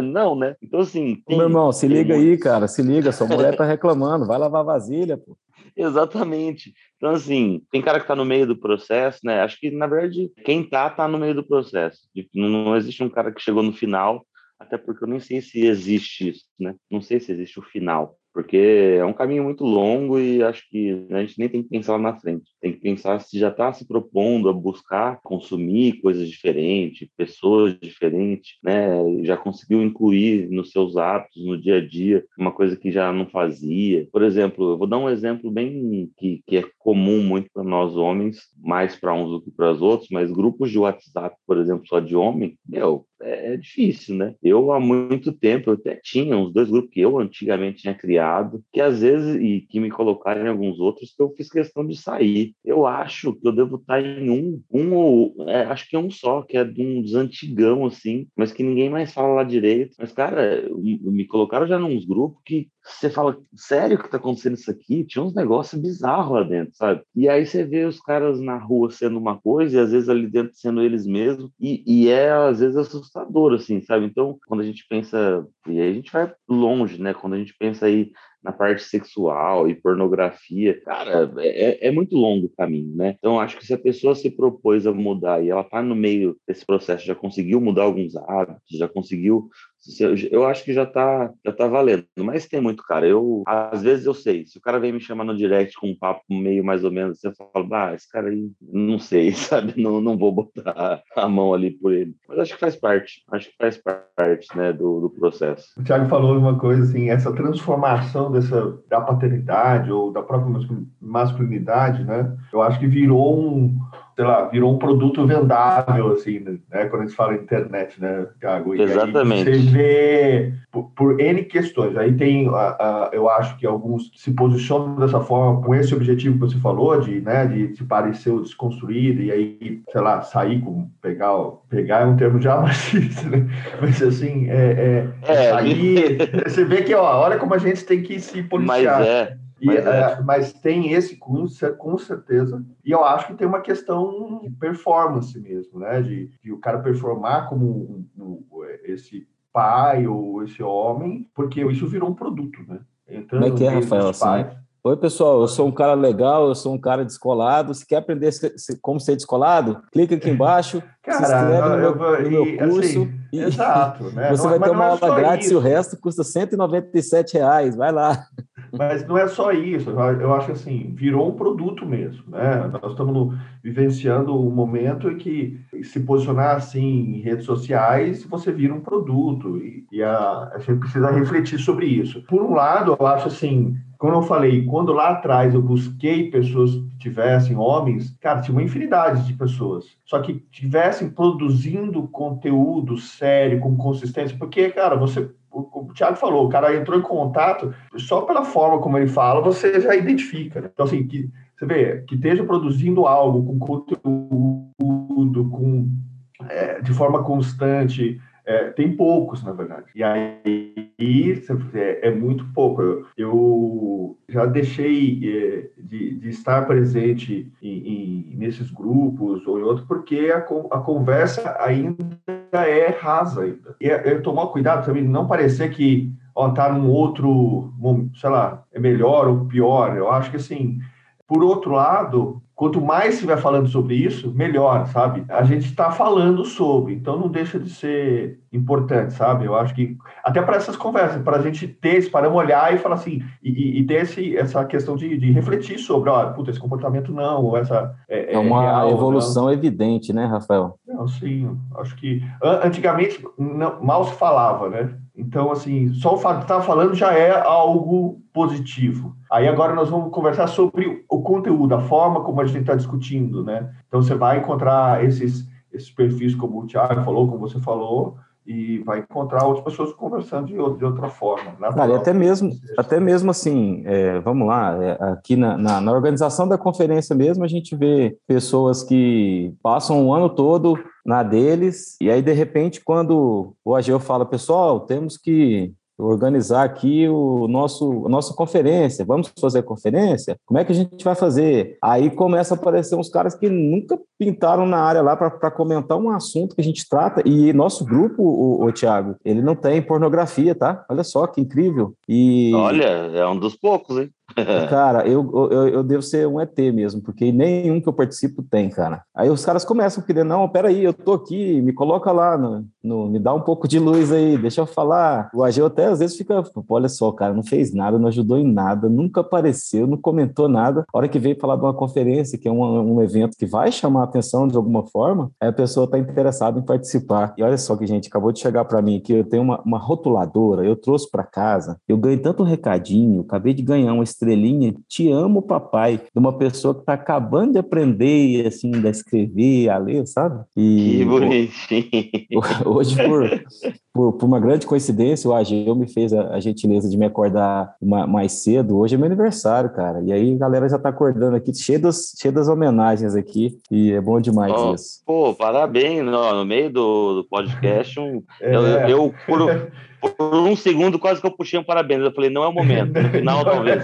Não, né? Então, assim. Tem, Meu irmão, se liga aí, cara, se liga, sua mulher tá reclamando, vai lavar vasilha, pô. Exatamente. Então, assim, tem cara que está no meio do processo, né? Acho que, na verdade, quem tá, tá no meio do processo. Não existe um cara que chegou no final, até porque eu nem sei se existe isso, né? Não sei se existe o final porque é um caminho muito longo e acho que a gente nem tem que pensar lá na frente. Tem que pensar se já está se propondo a buscar consumir coisas diferentes, pessoas diferentes, né? Já conseguiu incluir nos seus hábitos, no dia a dia, uma coisa que já não fazia. Por exemplo, eu vou dar um exemplo bem que, que é comum muito para nós homens, mais para uns do que para os outros, mas grupos de WhatsApp, por exemplo, só de homem, meu, é, é difícil, né? Eu há muito tempo, eu até tinha uns dois grupos que eu antigamente tinha criado, que às vezes, e que me colocaram em alguns outros, que eu fiz questão de sair. Eu acho que eu devo estar em um, um ou, é, acho que é um só, que é de uns antigão, assim, mas que ninguém mais fala lá direito. Mas, cara, me colocaram já nos grupos que você fala, sério que tá acontecendo isso aqui? Tinha uns negócios bizarros lá dentro, sabe? E aí você vê os caras na rua sendo uma coisa e às vezes ali dentro sendo eles mesmos, e, e é às vezes assustador, assim, sabe? Então, quando a gente pensa, e aí a gente vai longe, né? Quando a gente pensa aí na parte sexual e pornografia, cara, é, é muito longo o caminho, né? Então, acho que se a pessoa se propôs a mudar e ela tá no meio desse processo, já conseguiu mudar alguns hábitos, já conseguiu eu acho que já tá, já tá valendo. Mas tem muito, cara. Eu, às vezes eu sei. Se o cara vem me chamar no direct com um papo meio mais ou menos, você fala, ah, esse cara aí, não sei, sabe? Não, não vou botar a mão ali por ele. Mas acho que faz parte. Acho que faz parte, né, do, do processo. O Thiago falou uma coisa assim, essa transformação dessa, da paternidade ou da própria masculinidade, né? Eu acho que virou um sei lá, virou um produto vendável, assim, né? Quando a gente fala internet, né, Thiago? E Exatamente. você vê por, por, N questões. Aí tem, a, a, eu acho que alguns se posicionam dessa forma, com esse objetivo que você falou, de, né, de se parecer o desconstruído, e aí, sei lá, sair com, pegar, pegar é um termo já machista, né? Mas assim, é, é, é sair, você vê que, ó, olha como a gente tem que se policiar. Mas é. E, mas, é. mas, tem esse cunho, com certeza. E eu acho que tem uma questão de performance mesmo, né? De, de o cara performar como um, um, esse pai ou esse homem, porque isso virou um produto, né? Entrando como é que é, Rafael? Assim, Oi, pessoal, eu sou um cara legal, eu sou um cara descolado. Se quer aprender como ser descolado, clica aqui embaixo, cara, se inscreve no meu, no meu curso. Assim, e, exato, né? Você não, vai ter uma é aula grátis isso. e o resto custa 197 reais. Vai lá. Mas não é só isso, eu acho assim, virou um produto mesmo, né? Nós estamos no, vivenciando um momento em que se posicionar assim em redes sociais, você vira um produto e, e a, a gente precisa refletir sobre isso. Por um lado, eu acho assim, como eu falei, quando lá atrás eu busquei pessoas que tivessem homens, cara, tinha uma infinidade de pessoas, só que tivessem produzindo conteúdo sério, com consistência, porque, cara, você o, Thiago falou, o cara entrou em contato, só pela forma como ele fala, você já identifica. Né? Então, assim, que, você vê, que esteja produzindo algo com conteúdo, com, é, de forma constante, é, tem poucos, na verdade. E aí é, é muito pouco. Eu, eu já deixei é, de, de, estar presente em, em, nesses grupos ou em outros, porque a, a conversa ainda é rasa. Ainda. E é, é tomar cuidado também, não parecer que ó, tá num outro, sei lá, é melhor ou pior. Eu acho que assim, por outro lado, quanto mais estiver falando sobre isso, melhor, sabe? A gente está falando sobre, então não deixa de ser importante, sabe? Eu acho que até para essas conversas, para a gente ter esse, para olhar e falar assim, e, e ter esse, essa questão de, de refletir sobre, ó, puta, esse comportamento não, ou essa. É, é, é uma real, evolução não. evidente, né, Rafael? Não, Não, sim. Acho que antigamente não, mal se falava, né? Então, assim, só o fato de estar falando já é algo positivo. Aí agora nós vamos conversar sobre o conteúdo, a forma como a gente está discutindo, né? Então você vai encontrar esses, esses perfis, como o Thiago falou, como você falou, e vai encontrar outras pessoas conversando de, outra, de outra forma. Cara, e até mesmo, até mesmo assim, é, vamos lá, é, aqui na, na, na, organização da conferência mesmo, a gente vê pessoas que passam o ano todo na deles, e aí, de repente, quando o Ageu fala, pessoal, temos que organizar aqui o nosso a nossa conferência. Vamos fazer conferência? Como é que a gente vai fazer? Aí começa a aparecer uns caras que nunca pintaram na área lá para comentar um assunto que a gente trata. E nosso grupo, o, o Tiago, ele não tem pornografia, tá? Olha só que incrível. E olha, é um dos poucos, hein? Cara, eu, eu, eu devo ser um ET mesmo, porque nenhum que eu participo tem, cara. Aí os caras começam a querer, não, peraí, eu tô aqui, me coloca lá, no, no, me dá um pouco de luz aí, deixa eu falar. O Ageu até às vezes fica, olha só, cara, não fez nada, não ajudou em nada, nunca apareceu, não comentou nada. A hora que veio falar de uma conferência, que é um, um evento que vai chamar a atenção de alguma forma, aí a pessoa tá interessada em participar. E olha só que, gente, acabou de chegar para mim aqui, eu tenho uma, uma rotuladora, eu trouxe para casa, eu ganhei tanto recadinho, acabei de ganhar uma estrelinha, te amo, papai, de uma pessoa que está acabando de aprender, assim, a escrever, a ler, sabe? E, que bonitinho. Hoje, por, por, por, uma grande coincidência, o Ageu me fez a, a gentileza de me acordar uma, mais cedo. Hoje é meu aniversário, cara. E aí a galera já tá acordando aqui, cheio das, cheio das homenagens aqui. E é bom demais oh, isso. Pô, parabéns. No, no meio do, do podcast, um, é. eu, eu, por, por um segundo, quase que eu puxei um parabéns. Eu falei, não é o momento, no final talvez.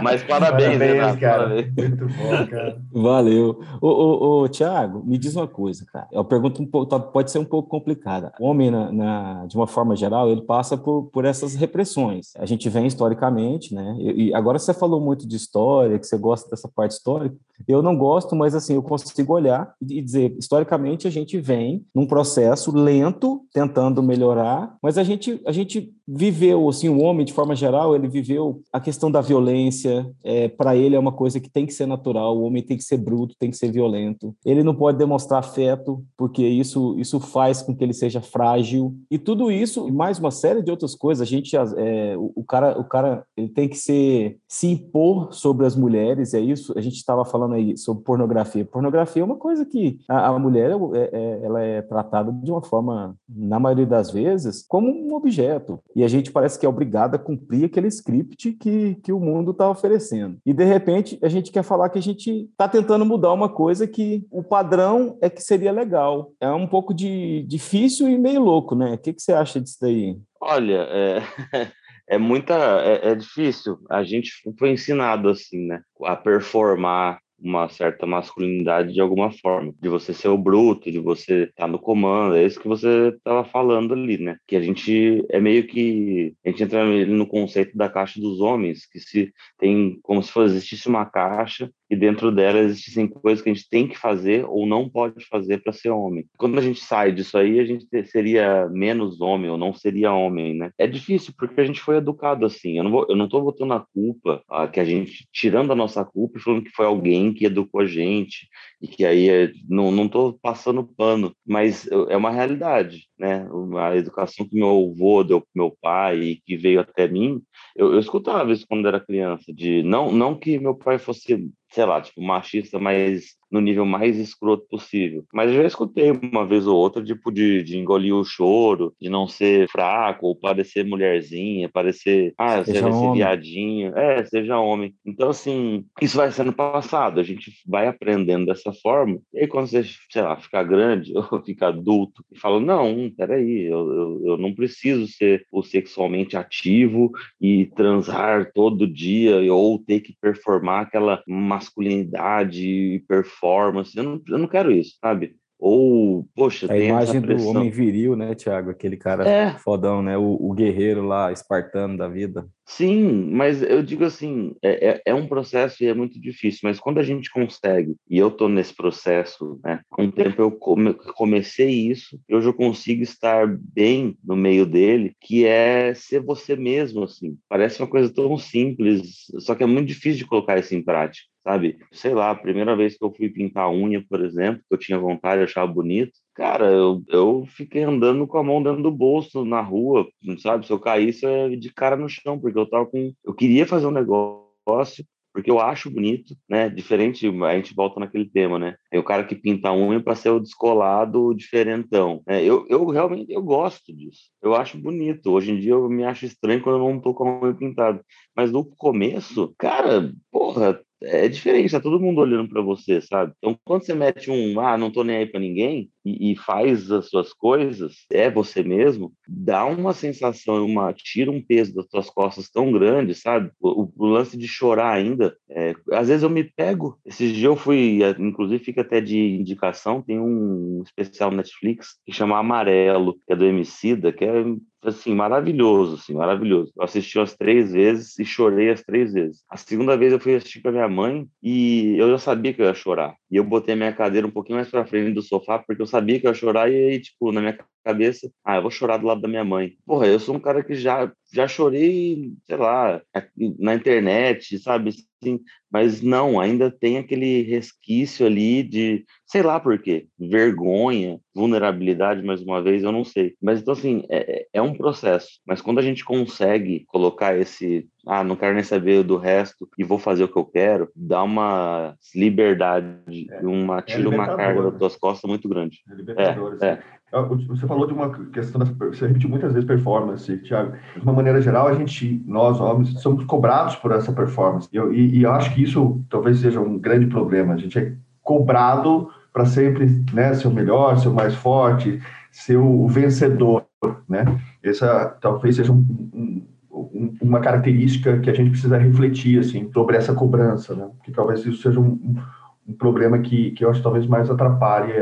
Mas parabéns, parabéns Renato, cara. Parabéns. Muito bom, cara. Valeu. Ô, ô, ô, Tiago, me diz uma coisa, cara. Eu pergunto um pouco, tá, pode ser um pouco complicada. O homem, na, de uma forma geral, ele passa por, por essas repressões. A gente vem historicamente, né? E, e agora você falou muito de história, que você gosta dessa parte histórica. Eu não gosto, mas assim, eu consigo olhar e dizer, historicamente a gente vem num processo lento, tentando melhorar, mas a gente, a gente viveu, assim, o homem, de forma geral, ele viveu a questão da violência, é, para ele é uma coisa que tem que ser natural, o homem tem que ser bruto, tem que ser violento, ele não pode demonstrar afeto, porque isso, isso faz com que ele seja frágil, e tudo isso, e mais uma série de outras coisas, a gente, é, o, o, cara, o cara, ele tem que ser, se impor sobre as mulheres, é isso, a gente estava falando aí sobre pornografia, pornografia é uma coisa que a, a mulher, é, é, ela é tratada de uma forma, na maioria das vezes, como um objeto, e a gente parece que é obrigado a cumprir aquele script que, que o mundo está oferecendo. E de repente a gente quer falar que a gente está tentando mudar uma coisa que o padrão é que seria legal. É um pouco de difícil e meio louco, né? O que, que você acha disso daí? Olha, é, é muita, é, é difícil. A gente foi ensinado assim, né? A performar, uma certa masculinidade de alguma forma, de você ser o bruto, de você estar tá no comando, é isso que você estava falando ali, né? Que a gente é meio que a gente entra no conceito da caixa dos homens, que se tem como se fosse existisse uma caixa e dentro dela existem coisas que a gente tem que fazer ou não pode fazer para ser homem. Quando a gente sai disso aí, a gente seria menos homem ou não seria homem, né? É difícil porque a gente foi educado assim. Eu não vou, eu não tô botando a culpa, a, que a gente tirando a nossa culpa e falando que foi alguém que educou a gente e que aí é, não não tô passando pano, mas é uma realidade, né? A educação que meu avô deu pro meu pai e que veio até mim, eu, eu escutava isso quando era criança, de não não que meu pai fosse sei lá, tipo, machista, mas no nível mais escroto possível. Mas eu já escutei uma vez ou outra, tipo, de, de engolir o choro, de não ser fraco, ou parecer mulherzinha, parecer, ah, seja você vai viadinho. É, seja homem. Então, assim, isso vai sendo passado, a gente vai aprendendo dessa forma, e aí quando você, sei lá, ficar grande, ou ficar adulto, e fala, não, peraí, eu, eu, eu não preciso ser o sexualmente ativo e transar todo dia, ou ter que performar aquela masculinidade e performance. Eu não, eu não quero isso, sabe? Ou, poxa, a imagem do homem viril, né, Tiago? Aquele cara é. fodão, né? O, o, guerreiro lá, espartano da vida. Sim, mas eu digo assim, é, é, é, um processo e é muito difícil, mas quando a gente consegue, e eu estou nesse processo, né, com o tempo eu come, comecei isso, hoje eu consigo estar bem no meio dele, que é ser você mesmo, assim. Parece uma coisa tão simples, só que é muito difícil de colocar isso em prática sabe? Sei lá, a primeira vez que eu fui pintar a unha, por exemplo, que eu tinha vontade, achava bonito, cara, eu, eu fiquei andando com a mão dentro do bolso na rua, sabe? Se eu caísse, é de cara no chão, porque eu tava com. Eu queria fazer um negócio, porque eu acho bonito, né? Diferente, a gente volta naquele tema, né? É o cara que pinta a unha para ser o descolado, diferentão. É, eu, eu realmente eu gosto disso. Eu acho bonito. Hoje em dia eu me acho estranho quando eu não tô com a unha pintada. Mas no começo, cara, porra, é diferente, tá todo mundo olhando para você, sabe? Então, quando você mete um, ah, não tô nem aí para ninguém, e, e, faz as suas coisas, é você mesmo, dá uma sensação, uma tira um peso das suas costas tão grande, sabe? O, o lance de chorar ainda, é, às vezes eu me pego. Esse dia eu fui, inclusive fica até de indicação, tem um especial Netflix que chama Amarelo, que é do Emicida, que é assim, maravilhoso, assim, maravilhoso. Eu assisti umas três vezes e chorei as três vezes. A segunda vez eu fui assistir com a minha mãe e eu já sabia que eu ia chorar. E eu botei a minha cadeira um pouquinho mais para frente do sofá porque eu sabia que eu ia chorar e aí, tipo, na minha cabeça, ah, eu vou chorar do lado da minha mãe. Porra, eu sou um cara que já, já chorei, sei lá, na internet, sabe? Assim, mas não, ainda tem aquele resquício ali de, sei lá por quê, vergonha, vulnerabilidade, mais uma vez, eu não sei. Mas então, assim, é, é um processo. Mas quando a gente consegue colocar esse, ah, não quero nem saber do resto e vou fazer o que eu quero, dá uma liberdade, é, uma, é tira é uma carga das tuas costas muito grande. É, é, é. Você falou de uma questão, da, você repetiu muitas vezes performance, Thiago. De uma maneira geral, a gente, nós homens, somos cobrados por essa performance. E eu, e, e eu acho que isso talvez seja um grande problema. A gente é cobrado para sempre né, ser o melhor, ser o mais forte, ser o vencedor, né? Essa talvez seja um, um, uma característica que a gente precisa refletir, assim, sobre essa cobrança, né? Que talvez isso seja um, um problema que, que eu acho que talvez mais atrapalhe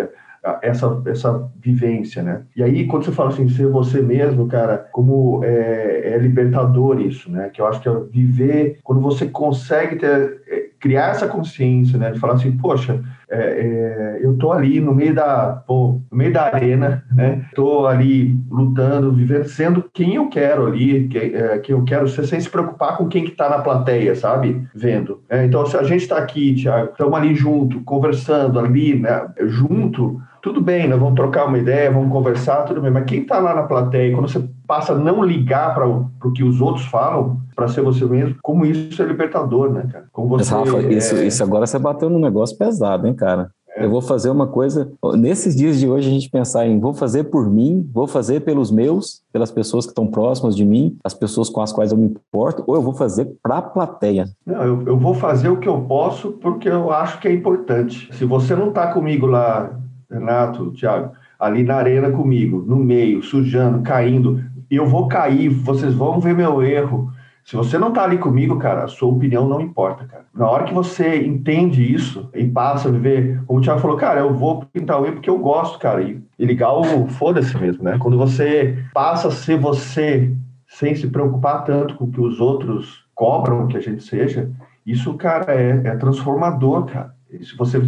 essa, essa vivência, né? E aí, quando você fala assim, ser você mesmo, cara, como é, é libertador isso, né? Que eu acho que é viver, quando você consegue ter, é, criar essa consciência, né? De falar assim, poxa, é, é, eu tô ali no meio da, pô, no meio da arena, né? Tô ali lutando, vivendo, sendo quem eu quero ali, que, é, eu quero ser, sem se preocupar com quem que tá na plateia, sabe? Vendo. É, então, se a gente tá aqui, Thiago, estamos ali junto, conversando ali, né? Junto, tudo bem, nós vamos trocar uma ideia, vamos conversar, tudo bem, mas quem está lá na plateia, quando você passa a não ligar para o que os outros falam, para ser você mesmo, como isso é libertador, né, cara? Como você, Rafa, é... isso, isso agora você bateu num negócio pesado, hein, cara? É. Eu vou fazer uma coisa. Nesses dias de hoje, a gente pensar em vou fazer por mim, vou fazer pelos meus, pelas pessoas que estão próximas de mim, as pessoas com as quais eu me importo, ou eu vou fazer para a plateia. Não, eu, eu vou fazer o que eu posso porque eu acho que é importante. Se você não está comigo lá Renato, Thiago, ali na arena comigo, no meio, sujando, caindo. Eu vou cair, vocês vão ver meu erro. Se você não tá ali comigo, cara, a sua opinião não importa, cara. Na hora que você entende isso e passa a viver, como o Thiago falou, cara, eu vou pintar o erro porque eu gosto, cara. E, e ligar o foda-se mesmo, né? Quando você passa a ser você sem se preocupar tanto com o que os outros cobram que a gente seja, isso, cara, é, é transformador, cara. Se você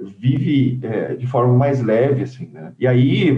vive é, de forma mais leve, assim, né? E aí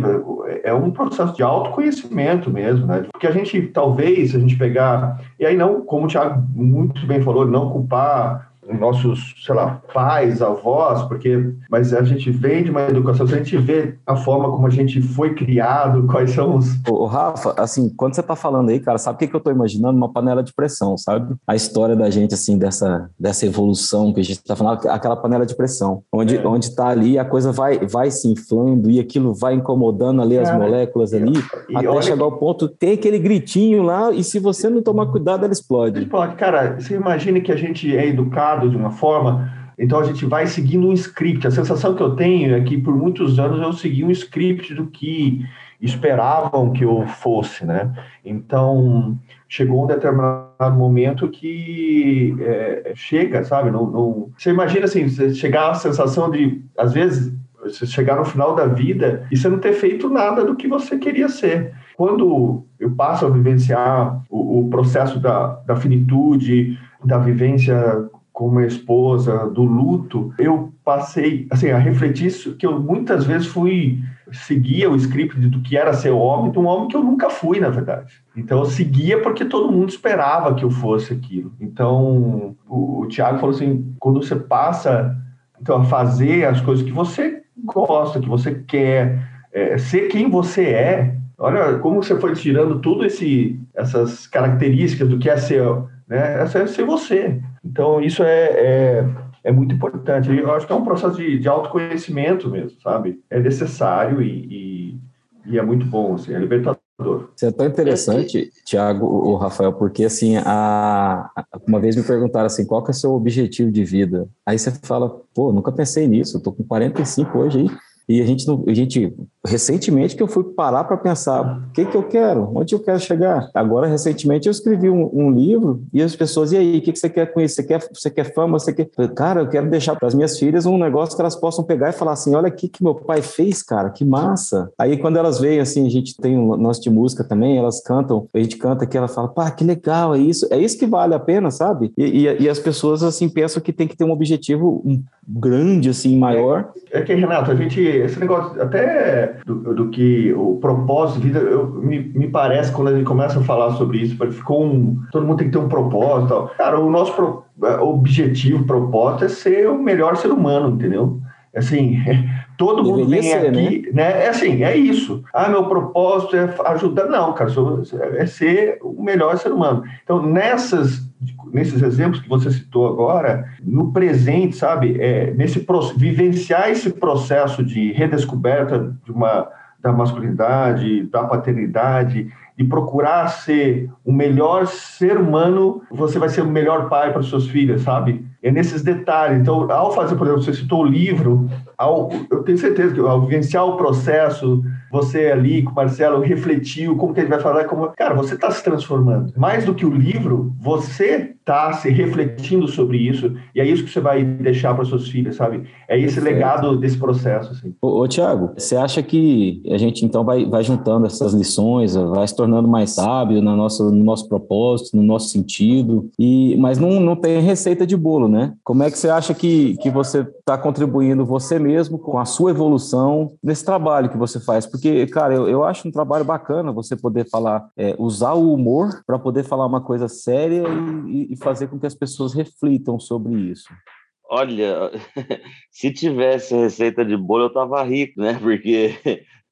é um processo de autoconhecimento mesmo, né? Porque a gente, talvez, a gente pegar... E aí não, como o Thiago muito bem falou, não culpar nossos, sei lá, pais, avós, porque, mas a gente vem de uma educação, a gente vê a forma como a gente foi criado, quais são os. Ô, Rafa, assim, quando você tá falando aí, cara, sabe o que, que eu tô imaginando? Uma panela de pressão, sabe? A história da gente, assim, dessa, dessa evolução que a gente tá falando, aquela panela de pressão, onde, é. onde tá ali, a coisa vai, vai se inflando e aquilo vai incomodando ali as moléculas ali, e, até chegar que... ao ponto, tem aquele gritinho lá, e se você não tomar cuidado, ela explode. Explode. Cara, você imagina que a gente é educado de uma forma, então a gente vai seguindo um script. A sensação que eu tenho é que por muitos anos eu segui um script do que esperavam que eu fosse, né? Então chegou um determinado momento que é, chega, sabe? Não, não... Você imagina assim, chegar a sensação de, às vezes, você chegar no final da vida e você não ter feito nada do que você queria ser. Quando eu passo a vivenciar o, o processo da, da finitude, da vivência com uma esposa, do luto, eu passei assim, a refletir isso, que eu muitas vezes fui seguia o script do que era ser homem, de um homem que eu nunca fui, na verdade. Então eu seguia porque todo mundo esperava que eu fosse aquilo. Então o, o Tiago falou assim, quando você passa então, a fazer as coisas que você gosta, que você quer, é, ser quem você é, olha como você foi tirando tudo esse essas características do que é ser, né? É ser você. Então isso é, é é muito importante. Eu acho que é um processo de, de autoconhecimento mesmo, sabe? É necessário e, e, e é muito bom, assim, é libertador. Isso é tão interessante, Tiago, o Rafael, porque assim, a, uma vez me perguntaram assim, qual que é o seu objetivo de vida? Aí você fala, pô, nunca pensei nisso, eu tô com 45 hoje aí, e a gente, a gente recentemente que eu fui parar para pensar o que, que eu quero, onde eu quero chegar. Agora, recentemente, eu escrevi um, um livro e as pessoas, e aí, o que, que você quer com isso? Você quer, você quer fama? Você quer... Cara, eu quero deixar para as minhas filhas um negócio que elas possam pegar e falar assim, olha aqui que meu pai fez, cara, que massa. Aí, quando elas veem, assim, a gente tem um nosso de música também, elas cantam, a gente canta aqui, ela fala, pá, que legal, é isso, é isso que vale a pena, sabe? E, e, e as pessoas, assim, pensam que tem que ter um objetivo grande, assim, maior. É, é que, Renato, a gente esse negócio até do, do que o propósito de vida, eu, me, me parece quando a gente começa a falar sobre isso, ficou um. Todo mundo tem que ter um propósito. Cara, o nosso pro, é, objetivo, propósito é ser o melhor ser humano, entendeu? Assim, todo mundo vem ser, aqui, né? né? É assim, é isso. Ah, meu propósito é ajudar. Não, cara, é ser o melhor ser humano. Então, nessas nesses exemplos que você citou agora, no presente, sabe, é, nesse vivenciar esse processo de redescoberta de uma da masculinidade, da paternidade, e procurar ser o melhor ser humano, você vai ser o melhor pai para suas filhas, sabe? É nesses detalhes. Então, ao fazer, por exemplo, você citou o livro, ao, eu tenho certeza que ao vivenciar o processo, você ali com o Marcelo refletiu, como que ele vai falar, como, cara, você está se transformando. Mais do que o livro, você está se refletindo sobre isso, e é isso que você vai deixar para suas filhas, sabe? É esse Perfeito. legado desse processo. Assim. Ô, ô Tiago, você acha que a gente então vai, vai juntando essas lições, vai se tornando mais sábio no nosso, no nosso propósito, no nosso sentido, e mas não, não tem receita de bolo, né? Como é que você acha que, que você está contribuindo você mesmo com a sua evolução nesse trabalho que você faz? Porque, cara, eu, eu acho um trabalho bacana você poder falar, é, usar o humor para poder falar uma coisa séria e, e fazer com que as pessoas reflitam sobre isso. Olha, se tivesse receita de bolo, eu tava rico, né? Porque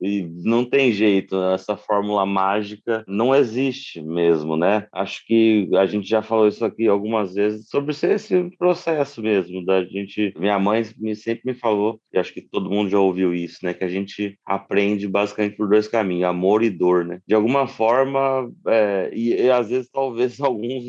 e não tem jeito, essa fórmula mágica não existe mesmo, né? Acho que a gente já falou isso aqui algumas vezes sobre esse processo mesmo da gente. Minha mãe me, sempre me falou, e acho que todo mundo já ouviu isso, né? Que a gente aprende basicamente por dois caminhos, amor e dor, né? De alguma forma, é, e, e, às vezes talvez alguns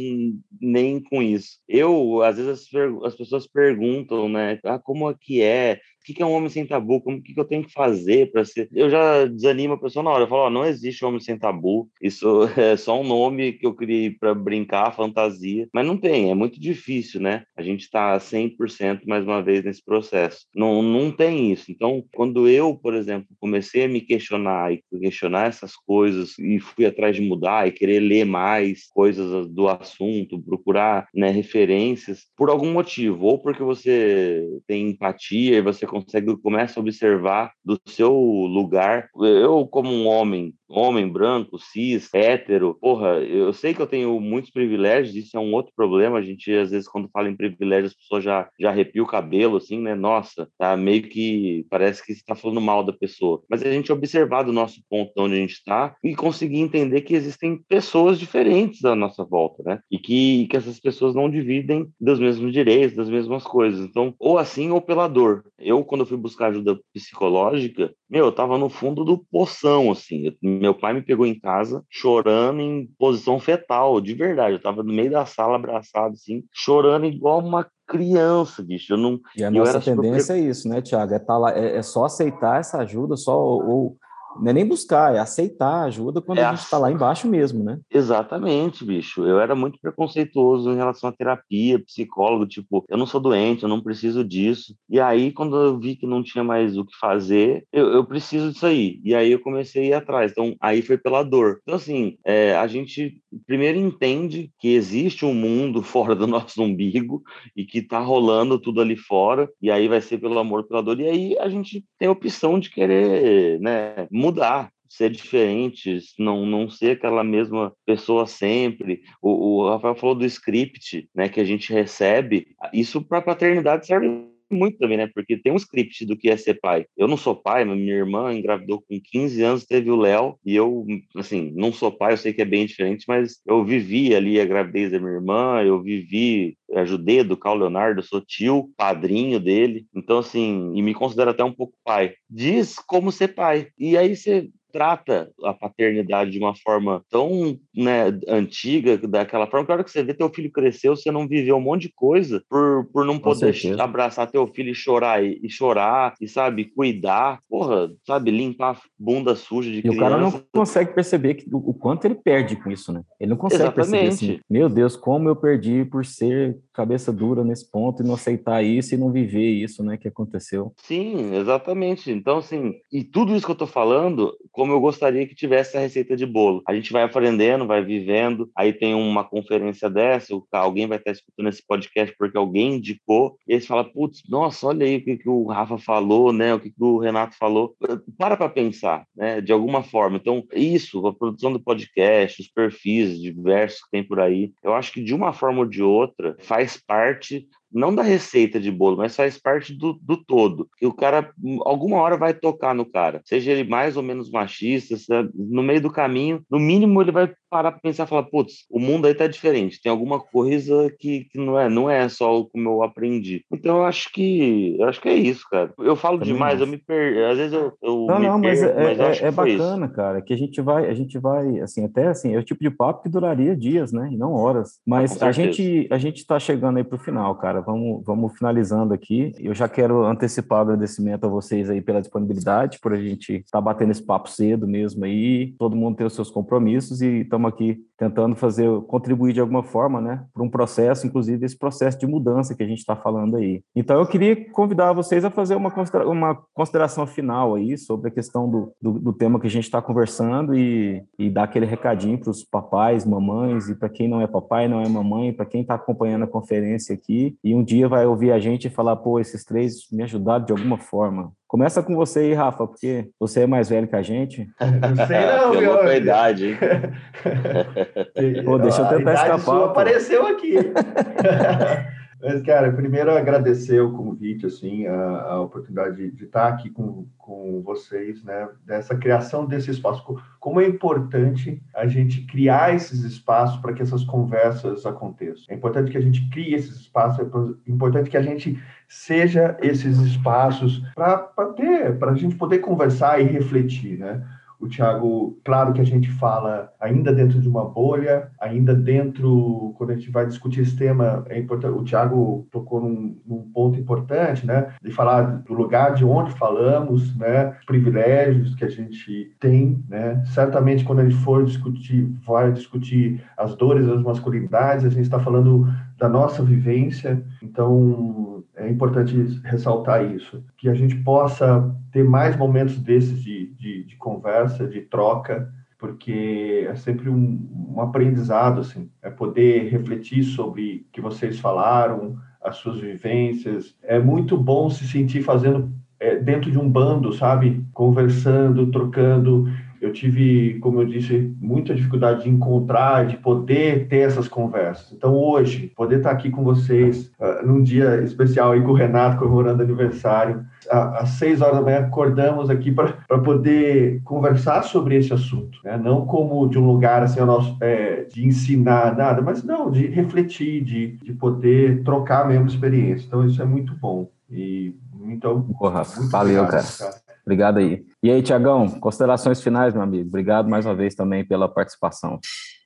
nem com isso. Eu, às vezes as, as pessoas perguntam, né? Ah, como é que é? Que, que é um homem sem tabu? Como que, que eu tenho que fazer para ser? Eu já desanimo a pessoa na hora. Eu falo, não existe homem sem tabu. Isso é só um nome que eu criei para brincar, fantasia. Mas não tem, é muito difícil, né? A gente está 100% mais uma vez nesse processo. Não, não tem isso. Então, quando eu, por exemplo, comecei a me questionar e questionar essas coisas e fui atrás de mudar e querer ler mais coisas do assunto, procurar né, referências, por algum motivo, ou porque você tem empatia e você consegue começa a observar do seu lugar. Eu como um homem homem branco, cis, hétero. Porra, eu sei que eu tenho muitos privilégios, isso é um outro problema. A gente, às vezes, quando fala em privilégios, as pessoas já, já arrepia o cabelo, assim, né? Nossa, tá meio que parece que está falando mal da pessoa. Mas a gente observar do nosso ponto onde a gente está e conseguir entender que existem pessoas diferentes à nossa volta, né? E que, que essas pessoas não dividem dos mesmos direitos, das mesmas coisas. Então, ou assim ou pela dor. Eu, quando fui buscar ajuda psicológica, meu, eu tava no fundo do poção, assim. Meu pai me pegou em casa chorando em posição fetal, de verdade. Eu tava no meio da sala, abraçado, assim, chorando igual uma criança, bicho. Eu não, e a nossa tendência super... é isso, né, Tiago? É, tá lá, é, é, só aceitar essa ajuda, só ou não é nem buscar, é aceitar ajuda quando É a gente está lá embaixo mesmo, né? Exatamente, bicho. Eu era muito preconceituoso em relação à terapia, psicólogo, tipo, eu não sou doente, eu não preciso disso. E aí, quando eu vi que não tinha mais o que fazer, eu, eu preciso disso aí. E aí eu comecei a ir atrás. Então, aí foi pela dor. Então, assim, é, a gente primeiro entende que existe um mundo fora do nosso umbigo e que tá rolando tudo ali fora, e aí vai ser pelo amor, pela dor. E aí a gente tem a opção de querer, né, mudar ser diferente, não, não ser aquela mesma pessoa sempre. O, o Rafael falou do script, né, que a gente recebe. Isso para paternidade serve muito também, né? Porque tem um script do que é ser pai. Eu não sou pai, mas minha irmã engravidou com 15 anos, teve o Léo, e eu, assim, não sou pai, eu sei que é bem diferente, mas eu vivi ali a gravidez da minha irmã, eu vivi, ajudei a educar o Leonardo, sou tio, padrinho dele, então, assim, e me considero até um pouco pai. Diz como ser pai. E aí você trata a paternidade de uma forma tão né, antiga, daquela forma, hora que você vê teu filho cresceu, você não viveu um monte de coisa por, por não Com poder certeza. abraçar teu filho e chorar, e, e chorar, e sabe, cuidar, porra, sabe, limpar a bunda suja de E o criança. cara não consegue perceber que, o, o quanto ele perde com isso, né? Ele não consegue perceber assim, Exatamente. meu Deus, como eu perdi por ser cabeça dura nesse ponto e não aceitar isso e não viver isso, né, que aconteceu. Sim, exatamente. Então, assim, e tudo isso que eu tô falando, como eu gostaria que tivesse a receita de bolo. A gente vai aprendendo, vai vivendo, aí tem uma conferência dessa, alguém vai estar escutando esse podcast porque alguém indicou, e aí você fala, putz, nossa, olha aí o que, que o Rafa falou, né, o que, que o Renato falou. Para para pensar, né, de alguma forma. Então, isso, a produção do podcast, os perfis diversos que tem por aí, eu acho que de uma forma ou de outra faz parte não da receita de bolo, mas faz parte do, do todo. E o cara, hum, alguma hora vai tocar no cara, seja ele mais ou menos machista, sabe? no meio do caminho, no mínimo ele vai parar para pensar e falar, putz, o mundo aí tá diferente, tem alguma coisa que, que não é, não é só como eu aprendi. Então eu acho que, eu acho que é isso, cara. Eu falo Também demais, eu me per... às vezes eu, eu Não, não, mas perco, é, mas é- é foi isso. bacana, cara, que a gente vai, a gente vai, assim, até assim, é o tipo de papo que duraria dias, né, e não horas. Mas com a gente, a gente tá chegando aí pro final, cara. Vamos, vamos finalizando aqui. Eu já quero antecipar o agradecimento a vocês aí pela disponibilidade, por a gente estar tá batendo esse papo cedo mesmo aí, todo mundo ter os seus compromissos e estamos aqui tentando fazer, contribuir de alguma forma, né, para um processo, inclusive esse processo de mudança que a gente está falando aí. Então eu queria convidar vocês a fazer uma, considera- uma consideração final aí sobre a questão do, do, do tema que a gente está conversando e, e dar aquele recadinho para os papais, mamães e para quem não é papai, não é mamãe, para quem está acompanhando a conferência aqui e um dia vai ouvir a gente e falar, pô, esses três me ajudaram de alguma forma. Começa com você aí, Rafa, porque você é mais velho que a gente. Não sei não, viu? tua idade, hein? Pô, deixa eu A tentar escapar, sua pô. apareceu aqui. Mas, cara, primeiro agradecer o convite, assim, a, a oportunidade de estar aqui com, com vocês, né? Dessa criação desse espaço. Co- Como é importante a gente criar esses espaços para que essas conversas aconteçam. É importante que a gente crie esses espaços, é importante que a gente seja esses espaços para ter, para a gente poder conversar e refletir, né? O Tiago, claro que a gente fala ainda dentro de uma bolha, ainda dentro, quando a gente vai discutir esse tema, é importante. O Tiago tocou num, num ponto importante, né? De falar do lugar de onde falamos, né? Os privilégios que a gente tem, né? Certamente, quando gente for discutir, vai discutir as dores das masculinidades, a gente está falando da nossa vivência, então é importante ressaltar isso, que a gente possa ter mais momentos desses de, de, de conversa, de troca, porque é sempre um, um aprendizado, assim, é poder refletir sobre o que vocês falaram, as suas vivências. É muito bom se sentir fazendo é, dentro de um bando, sabe? Conversando, trocando. Eu tive, como eu disse, muita dificuldade de encontrar, de poder ter essas conversas. Então, hoje, poder estar aqui com vocês, uh, num dia especial aí com o Renato, comemorando aniversário, às seis horas da manhã, acordamos aqui para poder conversar sobre esse assunto. Né? Não como de um lugar assim, nosso, é, de ensinar nada, mas não, de refletir, de, de poder trocar mesmo experiência. Então, isso é muito bom. E, então, Pô, Rafa, muito valeu, obrigado, cara. Obrigado aí. E aí, Tiagão, considerações finais, meu amigo. Obrigado mais uma vez também pela participação.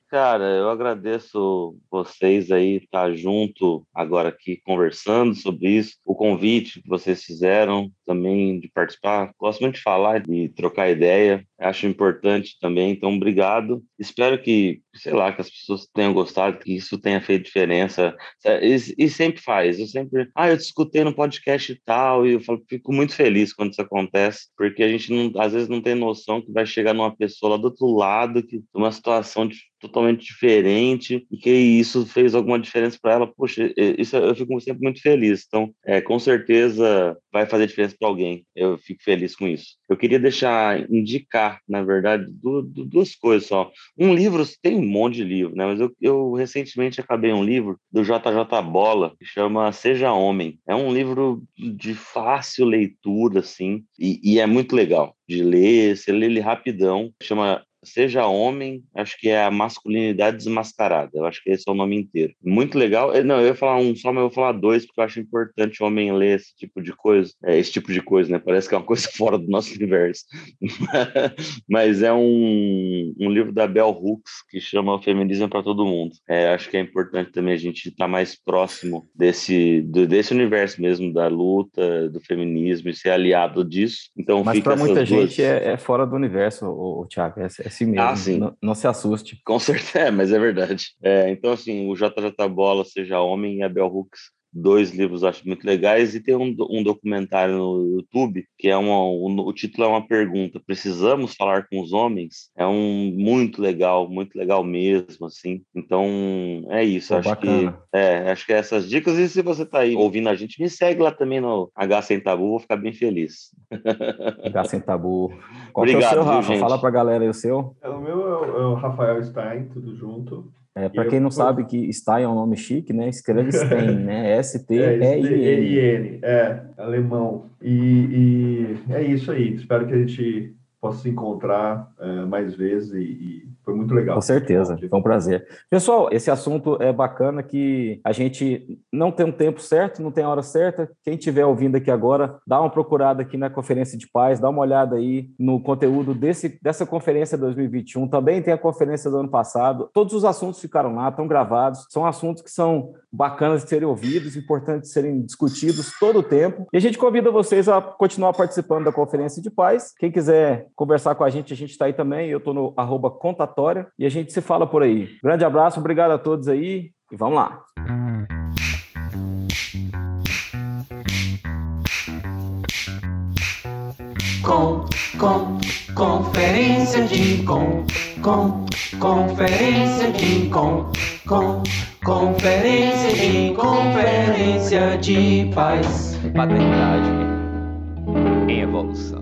Cara, eu agradeço vocês aí estar junto agora aqui conversando sobre isso, o convite que vocês fizeram também de participar. Gosto muito de falar, de trocar ideia. Acho importante também, então obrigado. Espero que, sei lá, que as pessoas tenham gostado, que isso tenha feito diferença. E, e sempre faz. Eu sempre, ah, eu te escutei no podcast e tal, e eu falo, fico muito feliz quando isso acontece, porque a gente não, às vezes não tem noção que vai chegar numa pessoa lá do outro lado, que uma situação de totalmente diferente e que isso fez alguma diferença para ela. Poxa, isso eu fico sempre muito feliz. Então, é, com certeza vai fazer diferença para alguém. Eu fico feliz com isso. Eu queria deixar indicar, na verdade, duas coisas só. Um livro, tem um monte de livro, né? Mas eu, eu recentemente acabei um livro do JJ Bola que chama Seja Homem. É um livro de fácil leitura, assim, e, e é muito legal de ler. Você lê ele rapidão. Chama Seja Homem, acho que é a masculinidade desmascarada. Eu acho que esse é o nome inteiro. Muito legal. Não, eu ia falar um só, mas eu vou falar dois, porque eu acho importante o homem ler esse tipo de coisa. É, esse tipo de coisa, né? Parece que é uma coisa fora do nosso universo. mas é um, um livro da Bell Hooks que chama Feminismo para Todo Mundo. É, acho que é importante também a gente estar mais próximo desse, desse universo mesmo, da luta, do feminismo e ser aliado disso. Então, mas para muita gente é, é, fora do universo, o, o Thiago. É, assim mesmo. Ah, sim. Não, não, se assuste. Com certeza, é, mas é verdade. É, então, assim, o JJ Bola, Seja Homem e a Bell Hooks dois livros acho muito legais e tem um, um documentário no YouTube que é uma, um, o título é uma pergunta precisamos falar com os homens? É um muito legal muito legal mesmo assim. Então é isso Pô, acho bacana. que é acho que é essas dicas e se você tá aí ouvindo a gente me segue lá também no H sem tabu vou ficar bem feliz. H sem tabu. Qual Obrigado, é o seu Rafa? viu, fala pra galera aí o seu. É, o meu é o, é o Rafael Stein tudo junto é, para quem não sabe que Stein é um nome chique, né? Escreve Stein, né? S-T-E-I-N. É, é, alemão. E, e, é isso aí. Espero que a gente possa se encontrar uh, mais vezes e, e foi muito legal. Com certeza, foi um prazer. Pessoal, esse assunto é bacana que a gente não tem um tempo certo, não tem a hora certa. Quem estiver ouvindo aqui agora, dá uma procurada aqui na Conferência de Paz, dá uma olhada aí no conteúdo desse, dessa conferência 2021. Também tem a conferência do ano passado. Todos os assuntos ficaram lá, estão gravados. São assuntos que são bacanas de serem ouvidos, importantes de serem discutidos todo o tempo. E a gente convida vocês a continuar participando da Conferência de Paz. Quem quiser conversar com a gente, a gente está aí também. Eu estou no arroba e a gente se fala por aí. Grande abraço, obrigado a todos aí e vamos lá. Com, com, conferência de com, com, conferência de com, com, conferência de conferência de paz. Paternidade em evolução.